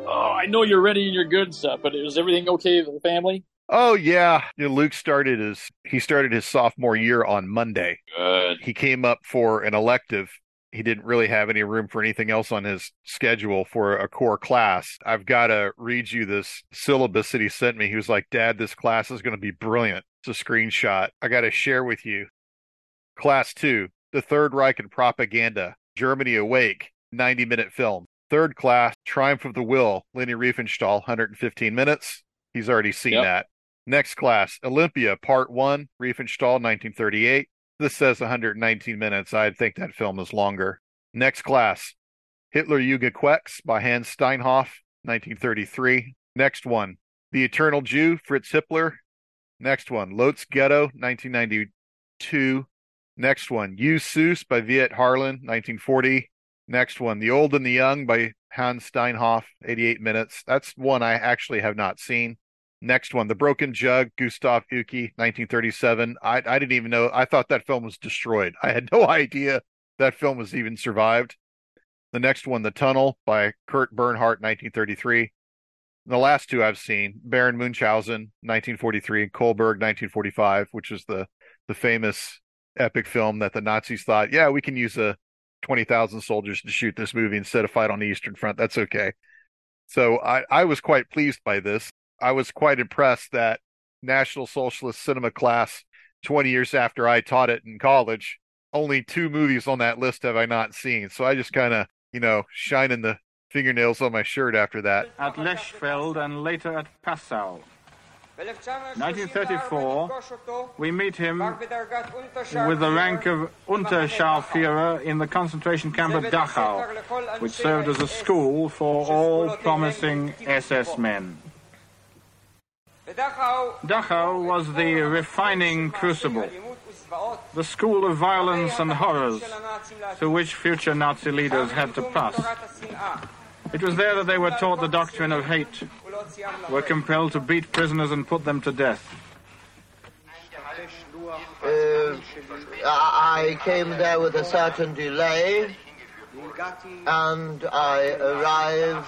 Oh, I know you're ready and you're good and stuff, but is everything okay with the family? Oh yeah, you know, Luke started his he started his sophomore year on Monday. Good. He came up for an elective. He didn't really have any room for anything else on his schedule for a core class. I've got to read you this syllabus that he sent me. He was like, "Dad, this class is going to be brilliant." It's a screenshot. I got to share with you. Class 2, The Third Reich and Propaganda, Germany Awake, 90-minute film. Third class, Triumph of the Will, Leni Riefenstahl, 115 minutes. He's already seen Yep. that. Next class, Olympia, Part 1, Riefenstahl, 1938. This says 119 minutes. I think that film is longer. Next class, Hitler Jugend Quex by Hans Steinhoff, 1933. Next one, The Eternal Jew, Fritz Hippler. Next one, Lodz Ghetto, 1992. Next one, Jud Süß by Veit Harlan, 1940. Next one, The Old and the Young by Hans Steinhoff, 88 minutes. That's one I actually have not seen. Next one, The Broken Jug, Gustav Uki, 1937. I, I didn't even know. I thought that film was destroyed. I had no idea that film was even survived. The next one, The Tunnel by Kurt Bernhardt, 1933. The last two I've seen, Baron Munchausen, 1943, and Kolberg, 1945, which is the, the famous epic film that the Nazis thought, yeah, we can use uh, a 20,000 soldiers to shoot this movie instead of fight on the Eastern Front. That's okay. So I, I was quite pleased by this. I was quite impressed that National Socialist Cinema class, 20 years after I taught it in college, only two movies on that list have I not seen. So I just kind of, you know, shining the fingernails on my shirt after that. at Lechfeld and later at Passau. 1934, we meet him with the rank of Unterscharführer in the concentration camp at Dachau, which served as a school for all promising SS men. Dachau was the refining crucible, the school of violence and horrors through which future Nazi leaders had to pass. It was there that they were taught the doctrine of hate, were compelled to beat prisoners and put them to death. Uh, I came there with a certain delay, and I arrived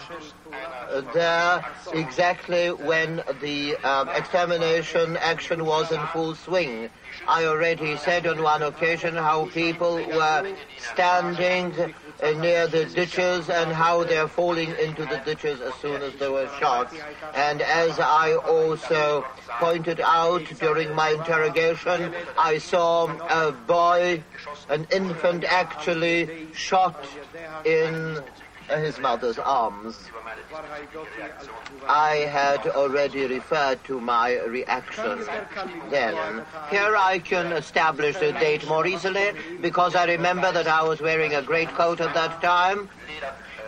uh, there exactly when the um, extermination action was in full swing. I already said on one occasion how people were standing uh, near the ditches and how they're falling into the ditches as soon as they were shot. And as I also pointed out during my interrogation, I saw a boy, an infant actually, shot in uh, his mother's arms. I had already referred to my reaction then. Here I can establish the date more easily because I remember that I was wearing a great coat at that time.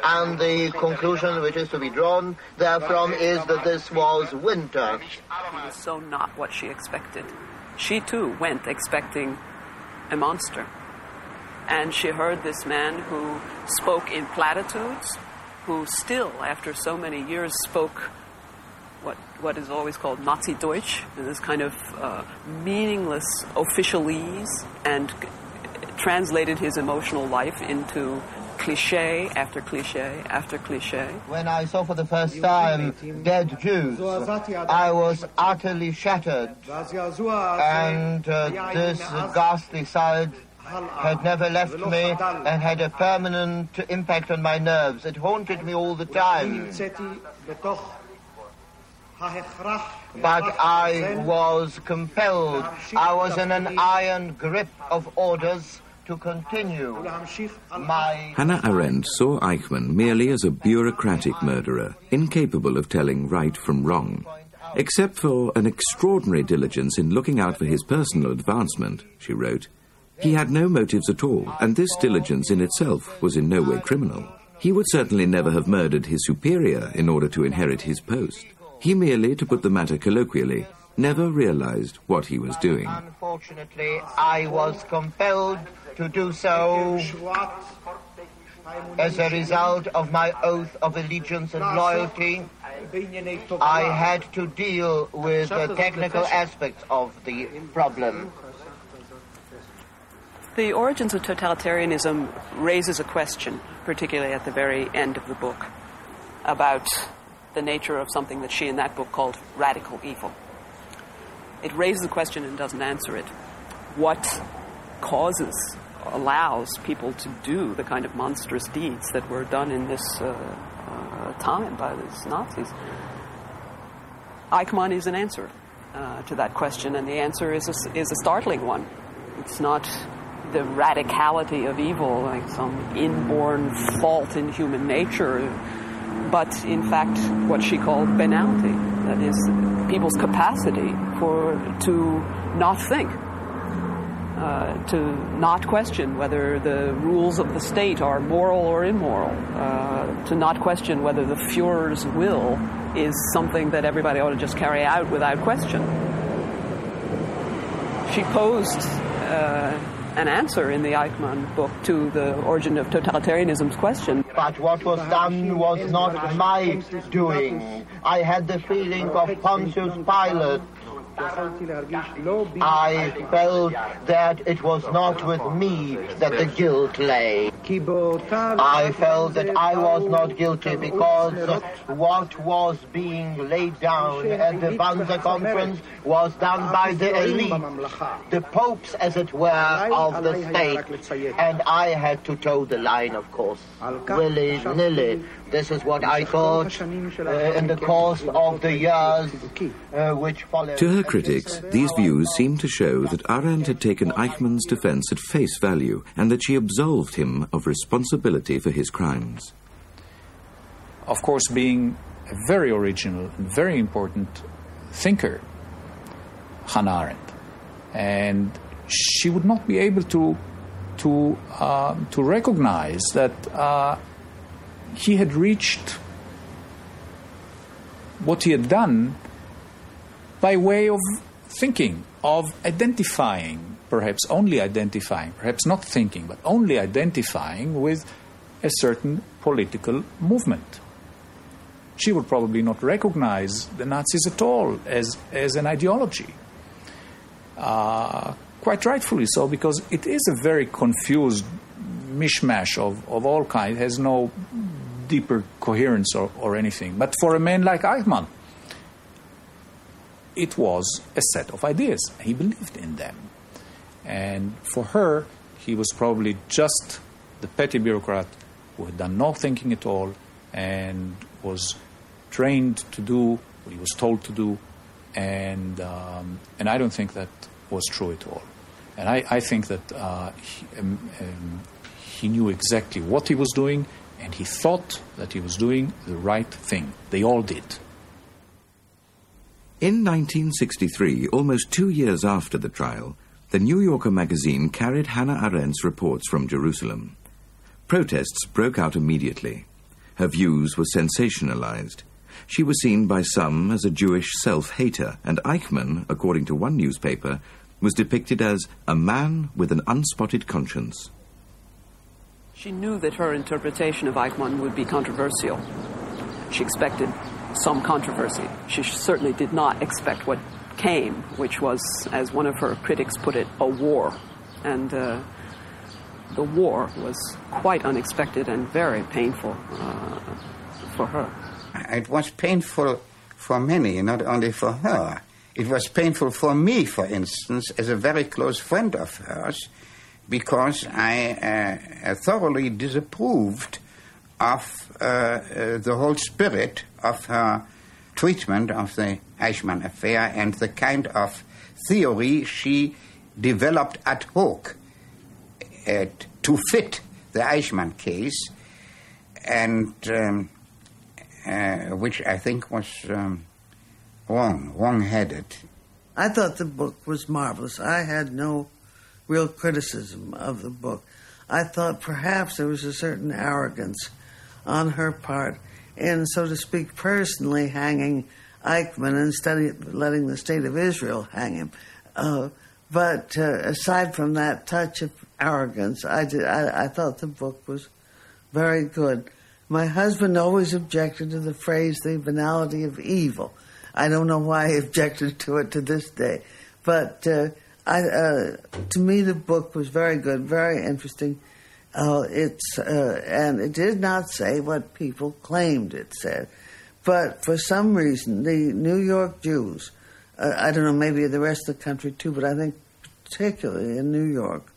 And the conclusion which is to be drawn therefrom is that this was winter. It was so not what she expected. She too went expecting a monster. And she heard this man who spoke in platitudes, who still, after so many years, spoke what, what is always called Nazi Deutsch, this kind of uh, meaningless officialese, and translated his emotional life into cliche after cliche after cliche. When I saw for the first time dead Jews, I was utterly shattered. And uh, this ghastly side had never left me and had a permanent impact on my nerves. It haunted me all the time. But I was compelled. I was in an iron grip of orders to continue my. Hannah Arendt saw Eichmann merely as a bureaucratic murderer, incapable of telling right from wrong. Except for an extraordinary diligence in looking out for his personal advancement, she wrote, he had no motives at all, and this diligence in itself was in no way criminal. He would certainly never have murdered his superior in order to inherit his post. He merely, to put the matter colloquially, never realized what he was doing. Unfortunately, I was compelled to do so as a result of my oath of allegiance and loyalty. I had to deal with the technical aspects of the problem. The origins of totalitarianism raises a question, particularly at the very end of the book, about the nature of something that she in that book called radical evil. It raises the question and doesn't answer it. What causes, allows people to do the kind of monstrous deeds that were done in this uh, uh, time by these Nazis? Eichmann is an answer uh, to that question, and the answer is a, is a startling one. It's not the radicality of evil, like some inborn fault in human nature but in fact what she called banality that is people's capacity for to not think uh, to not question whether the rules of the state are moral or immoral uh, to not question whether the Fuhrer's will is something that everybody ought to just carry out without question. She posed uh, an answer in the Eichmann book to the origin of totalitarianism's question. But what was done was not my doing. I had the feeling of Pontius Pilate. I felt that it was not with me that the guilt lay. I felt that I was not guilty because what was being laid down at the Wannsee conference was done by the elite, the popes, as it were, of the state. And I had to toe the line, of course, willy nilly. This is what I thought uh, in the course of the years uh, which followed. To her critics, these views seem to show that Arendt had taken Eichmann's defense at face value and that she absolved him of responsibility for his crimes. Of course, being a very original and very important thinker, Hannah Arendt, and she would not be able to to uh, to recognize that uh, he had reached what he had done by way of thinking, of identifying, perhaps only identifying, perhaps not thinking, but only identifying with a certain political movement. She would probably not recognize the Nazis at all as, as an ideology. Uh, quite rightfully so, because it is a very confused mishmash of, of all kinds, has no deeper coherence or, or anything. But for a man like Eichmann, it was a set of ideas. He believed in them. And for her, he was probably just the petty bureaucrat who had done no thinking at all and was trained to do what he was told to do. And, um, and I don't think that was true at all. And I, I think that uh, he, um, um, he knew exactly what he was doing and he thought that he was doing the right thing. They all did. In 1963, almost two years after the trial, the New Yorker magazine carried Hannah Arendt's reports from Jerusalem. Protests broke out immediately. Her views were sensationalized. She was seen by some as a Jewish self hater, and Eichmann, according to one newspaper, was depicted as a man with an unspotted conscience. She knew that her interpretation of Eichmann would be controversial. She expected some controversy. She certainly did not expect what came, which was, as one of her critics put it, a war. And uh, the war was quite unexpected and very painful uh, for her. It was painful for many, not only for her. It was painful for me, for instance, as a very close friend of hers, because I uh, thoroughly disapproved of uh, uh, the whole spirit of her treatment of the Eichmann affair and the kind of theory she developed ad hoc uh, to fit the Eichmann case, and um, uh, which I think was um, wrong, wrong-headed. I thought the book was marvelous. I had no real criticism of the book. I thought perhaps there was a certain arrogance on her part in, so to speak, personally hanging Eichmann instead of letting the state of Israel hang him. Uh, but uh, aside from that touch of arrogance, I, did, I, I thought the book was very good. My husband always objected to the phrase the banality of evil. I don't know why he objected to it to this day. But uh, I, uh, to me, the book was very good, very interesting. Uh, it's uh, and it did not say what people claimed it said, but for some reason, the New York Jews, uh, I don't know, maybe the rest of the country too, but I think particularly in New York,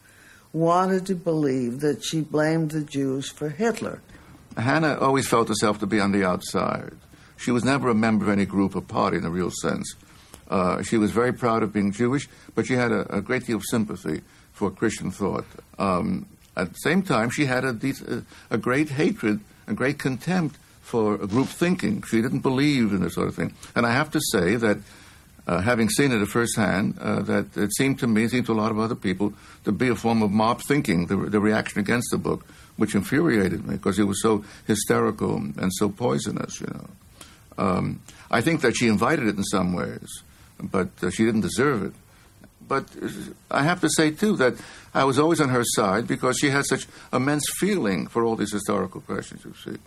wanted to believe that she blamed the Jews for Hitler. Hannah always felt herself to be on the outside. She was never a member of any group or party in a real sense. Uh, she was very proud of being Jewish, but she had a, a great deal of sympathy for Christian thought. Um, at the same time, she had a, a, great hatred, a great contempt for group thinking. She didn't believe in this sort of thing. And I have to say that, uh, having seen it at first hand, uh, that it seemed to me, it seemed to a lot of other people, to be a form of mob thinking, the, the reaction against the book, which infuriated me because it was so hysterical and so poisonous, you know. Um, I think that she invited it in some ways but uh, she didn't deserve it. But I have to say, too, that I was always on her side because she had such immense feeling for all these historical questions, you see.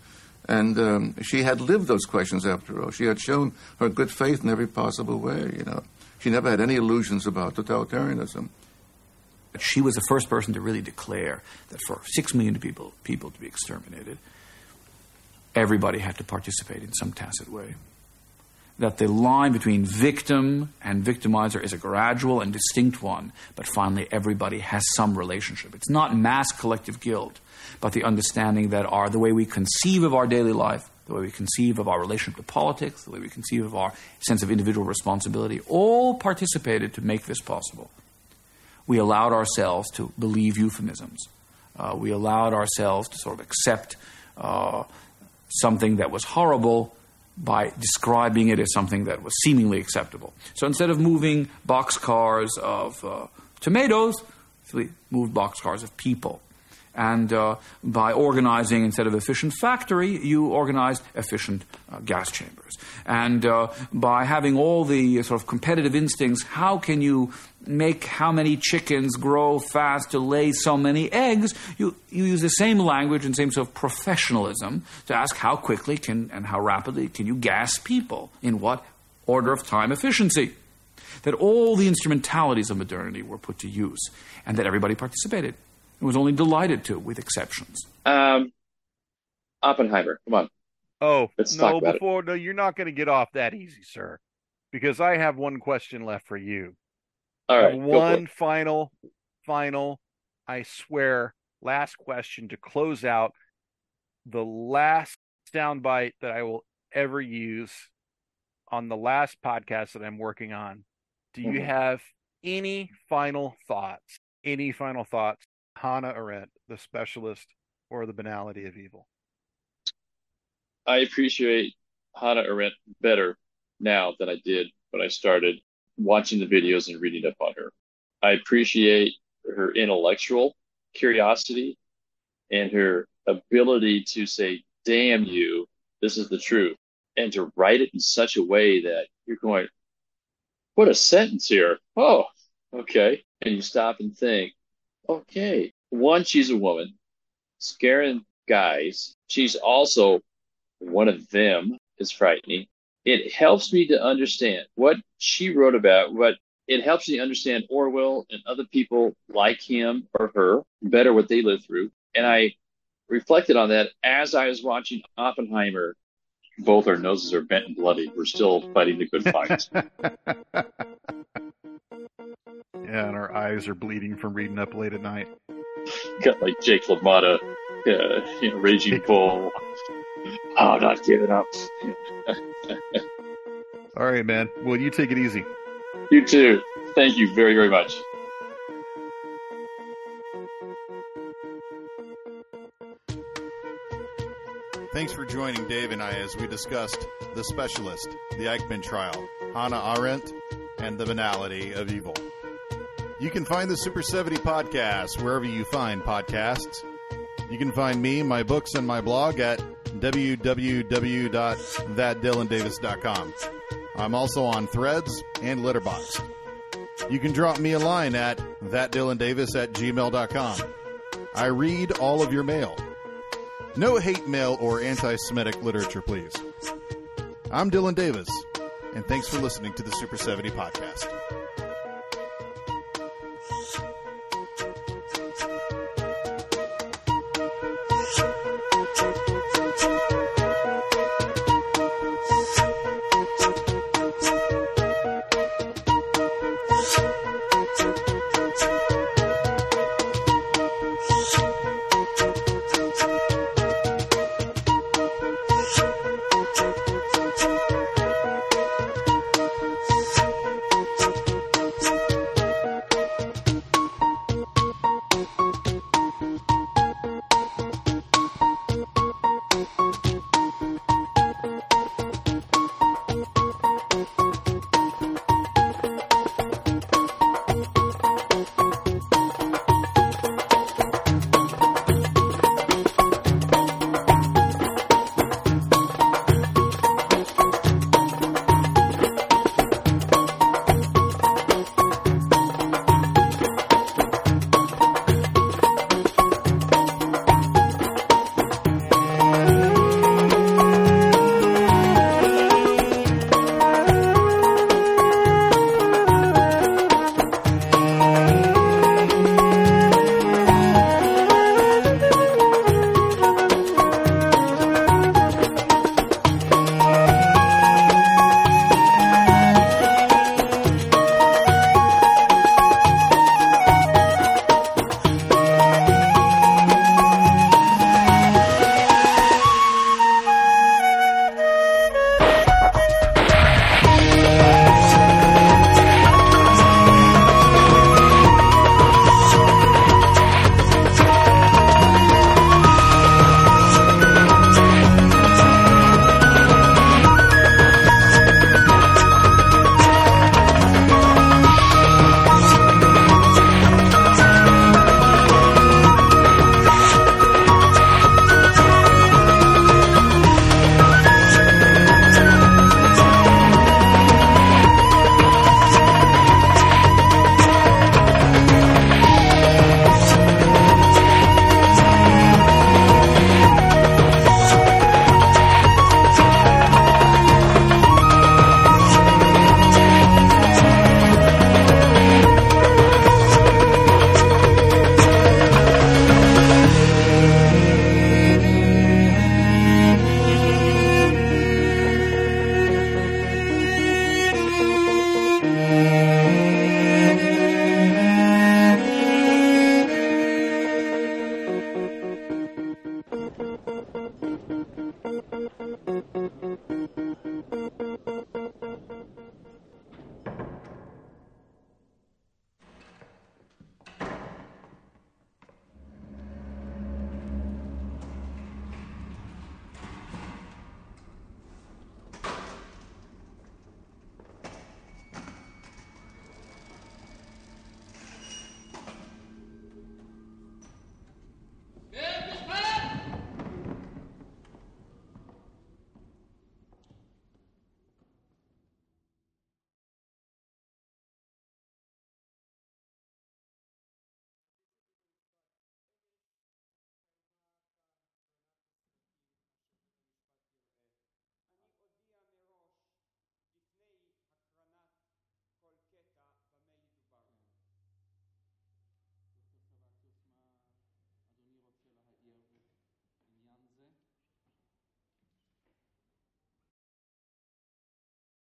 And um, she had lived those questions after all. She had shown her good faith in every possible way, you know. She never had any illusions about totalitarianism. She was the first person to really declare that for six million people, people to be exterminated, everybody had to participate in some tacit way that the line between victim and victimizer is a gradual and distinct one, but finally everybody has some relationship. It's not mass collective guilt, but the understanding that our, the way we conceive of our daily life, the way we conceive of our relationship to politics, the way we conceive of our sense of individual responsibility, all participated to make this possible. We allowed ourselves to believe euphemisms. Uh, we allowed ourselves to sort of accept uh, something that was horrible by describing it as something that was seemingly acceptable. So instead of moving boxcars of uh, tomatoes, we moved boxcars of people. And uh, by organizing instead of efficient factory, you organized efficient uh, gas chambers. And uh, by having all the sort of competitive instincts, how can you make how many chickens grow fast to lay so many eggs? You, you use the same language and same sort of professionalism to ask how quickly can and how rapidly can you gas people in what order of time efficiency that all the instrumentalities of modernity were put to use and that everybody participated. and was only delighted to, with exceptions. Um, Oppenheimer, come on. Oh, Let's no, talk about before, no, you're not going to get off that easy, sir, because I have one question left for you. All right, have go for One final, final, I swear, last question to close out the last soundbite that I will ever use on the last podcast that I'm working on. Do you Mhm. have any final thoughts? Any final thoughts? Hannah Arendt, the specialist, or the banality of evil? I appreciate Hannah Arendt better now than I did when I started watching the videos and reading up on her. I appreciate her intellectual curiosity and her ability to say, damn you, this is the truth, and to write it in such a way that you're going, what a sentence here. Oh, okay. And you stop and think, okay, one, she's a woman. scaring guys. She's also one of them is frightening. It helps me to understand what she wrote about, what it helps me understand Orwell and other people like him or her better what they lived through. And I reflected on that as I was watching Oppenheimer. Both our noses are bent and bloody. We're still fighting the good fight. Yeah, and our eyes are bleeding from reading up late at night. Got like Jake LaMotta, uh, you know, Raging Bull. Oh, not giving up. All right, man. Well, you take it easy. You too. Thank you very, very much. Thanks for joining Dave and I as we discussed The Specialist, The Eichmann Trial, Hannah Arendt, and the Banality of Evil. You can find the Super 70 podcast wherever you find podcasts. You can find me, my books, and my blog at www.thatdylandavis.com. I'm also on Threads and Letterboxd. You can drop me a line at thatdylandavis at gmail.com. I read all of your mail. No hate mail or anti Semitic literature, please. I'm Dylan Davis, and thanks for listening to the Super 70 podcast.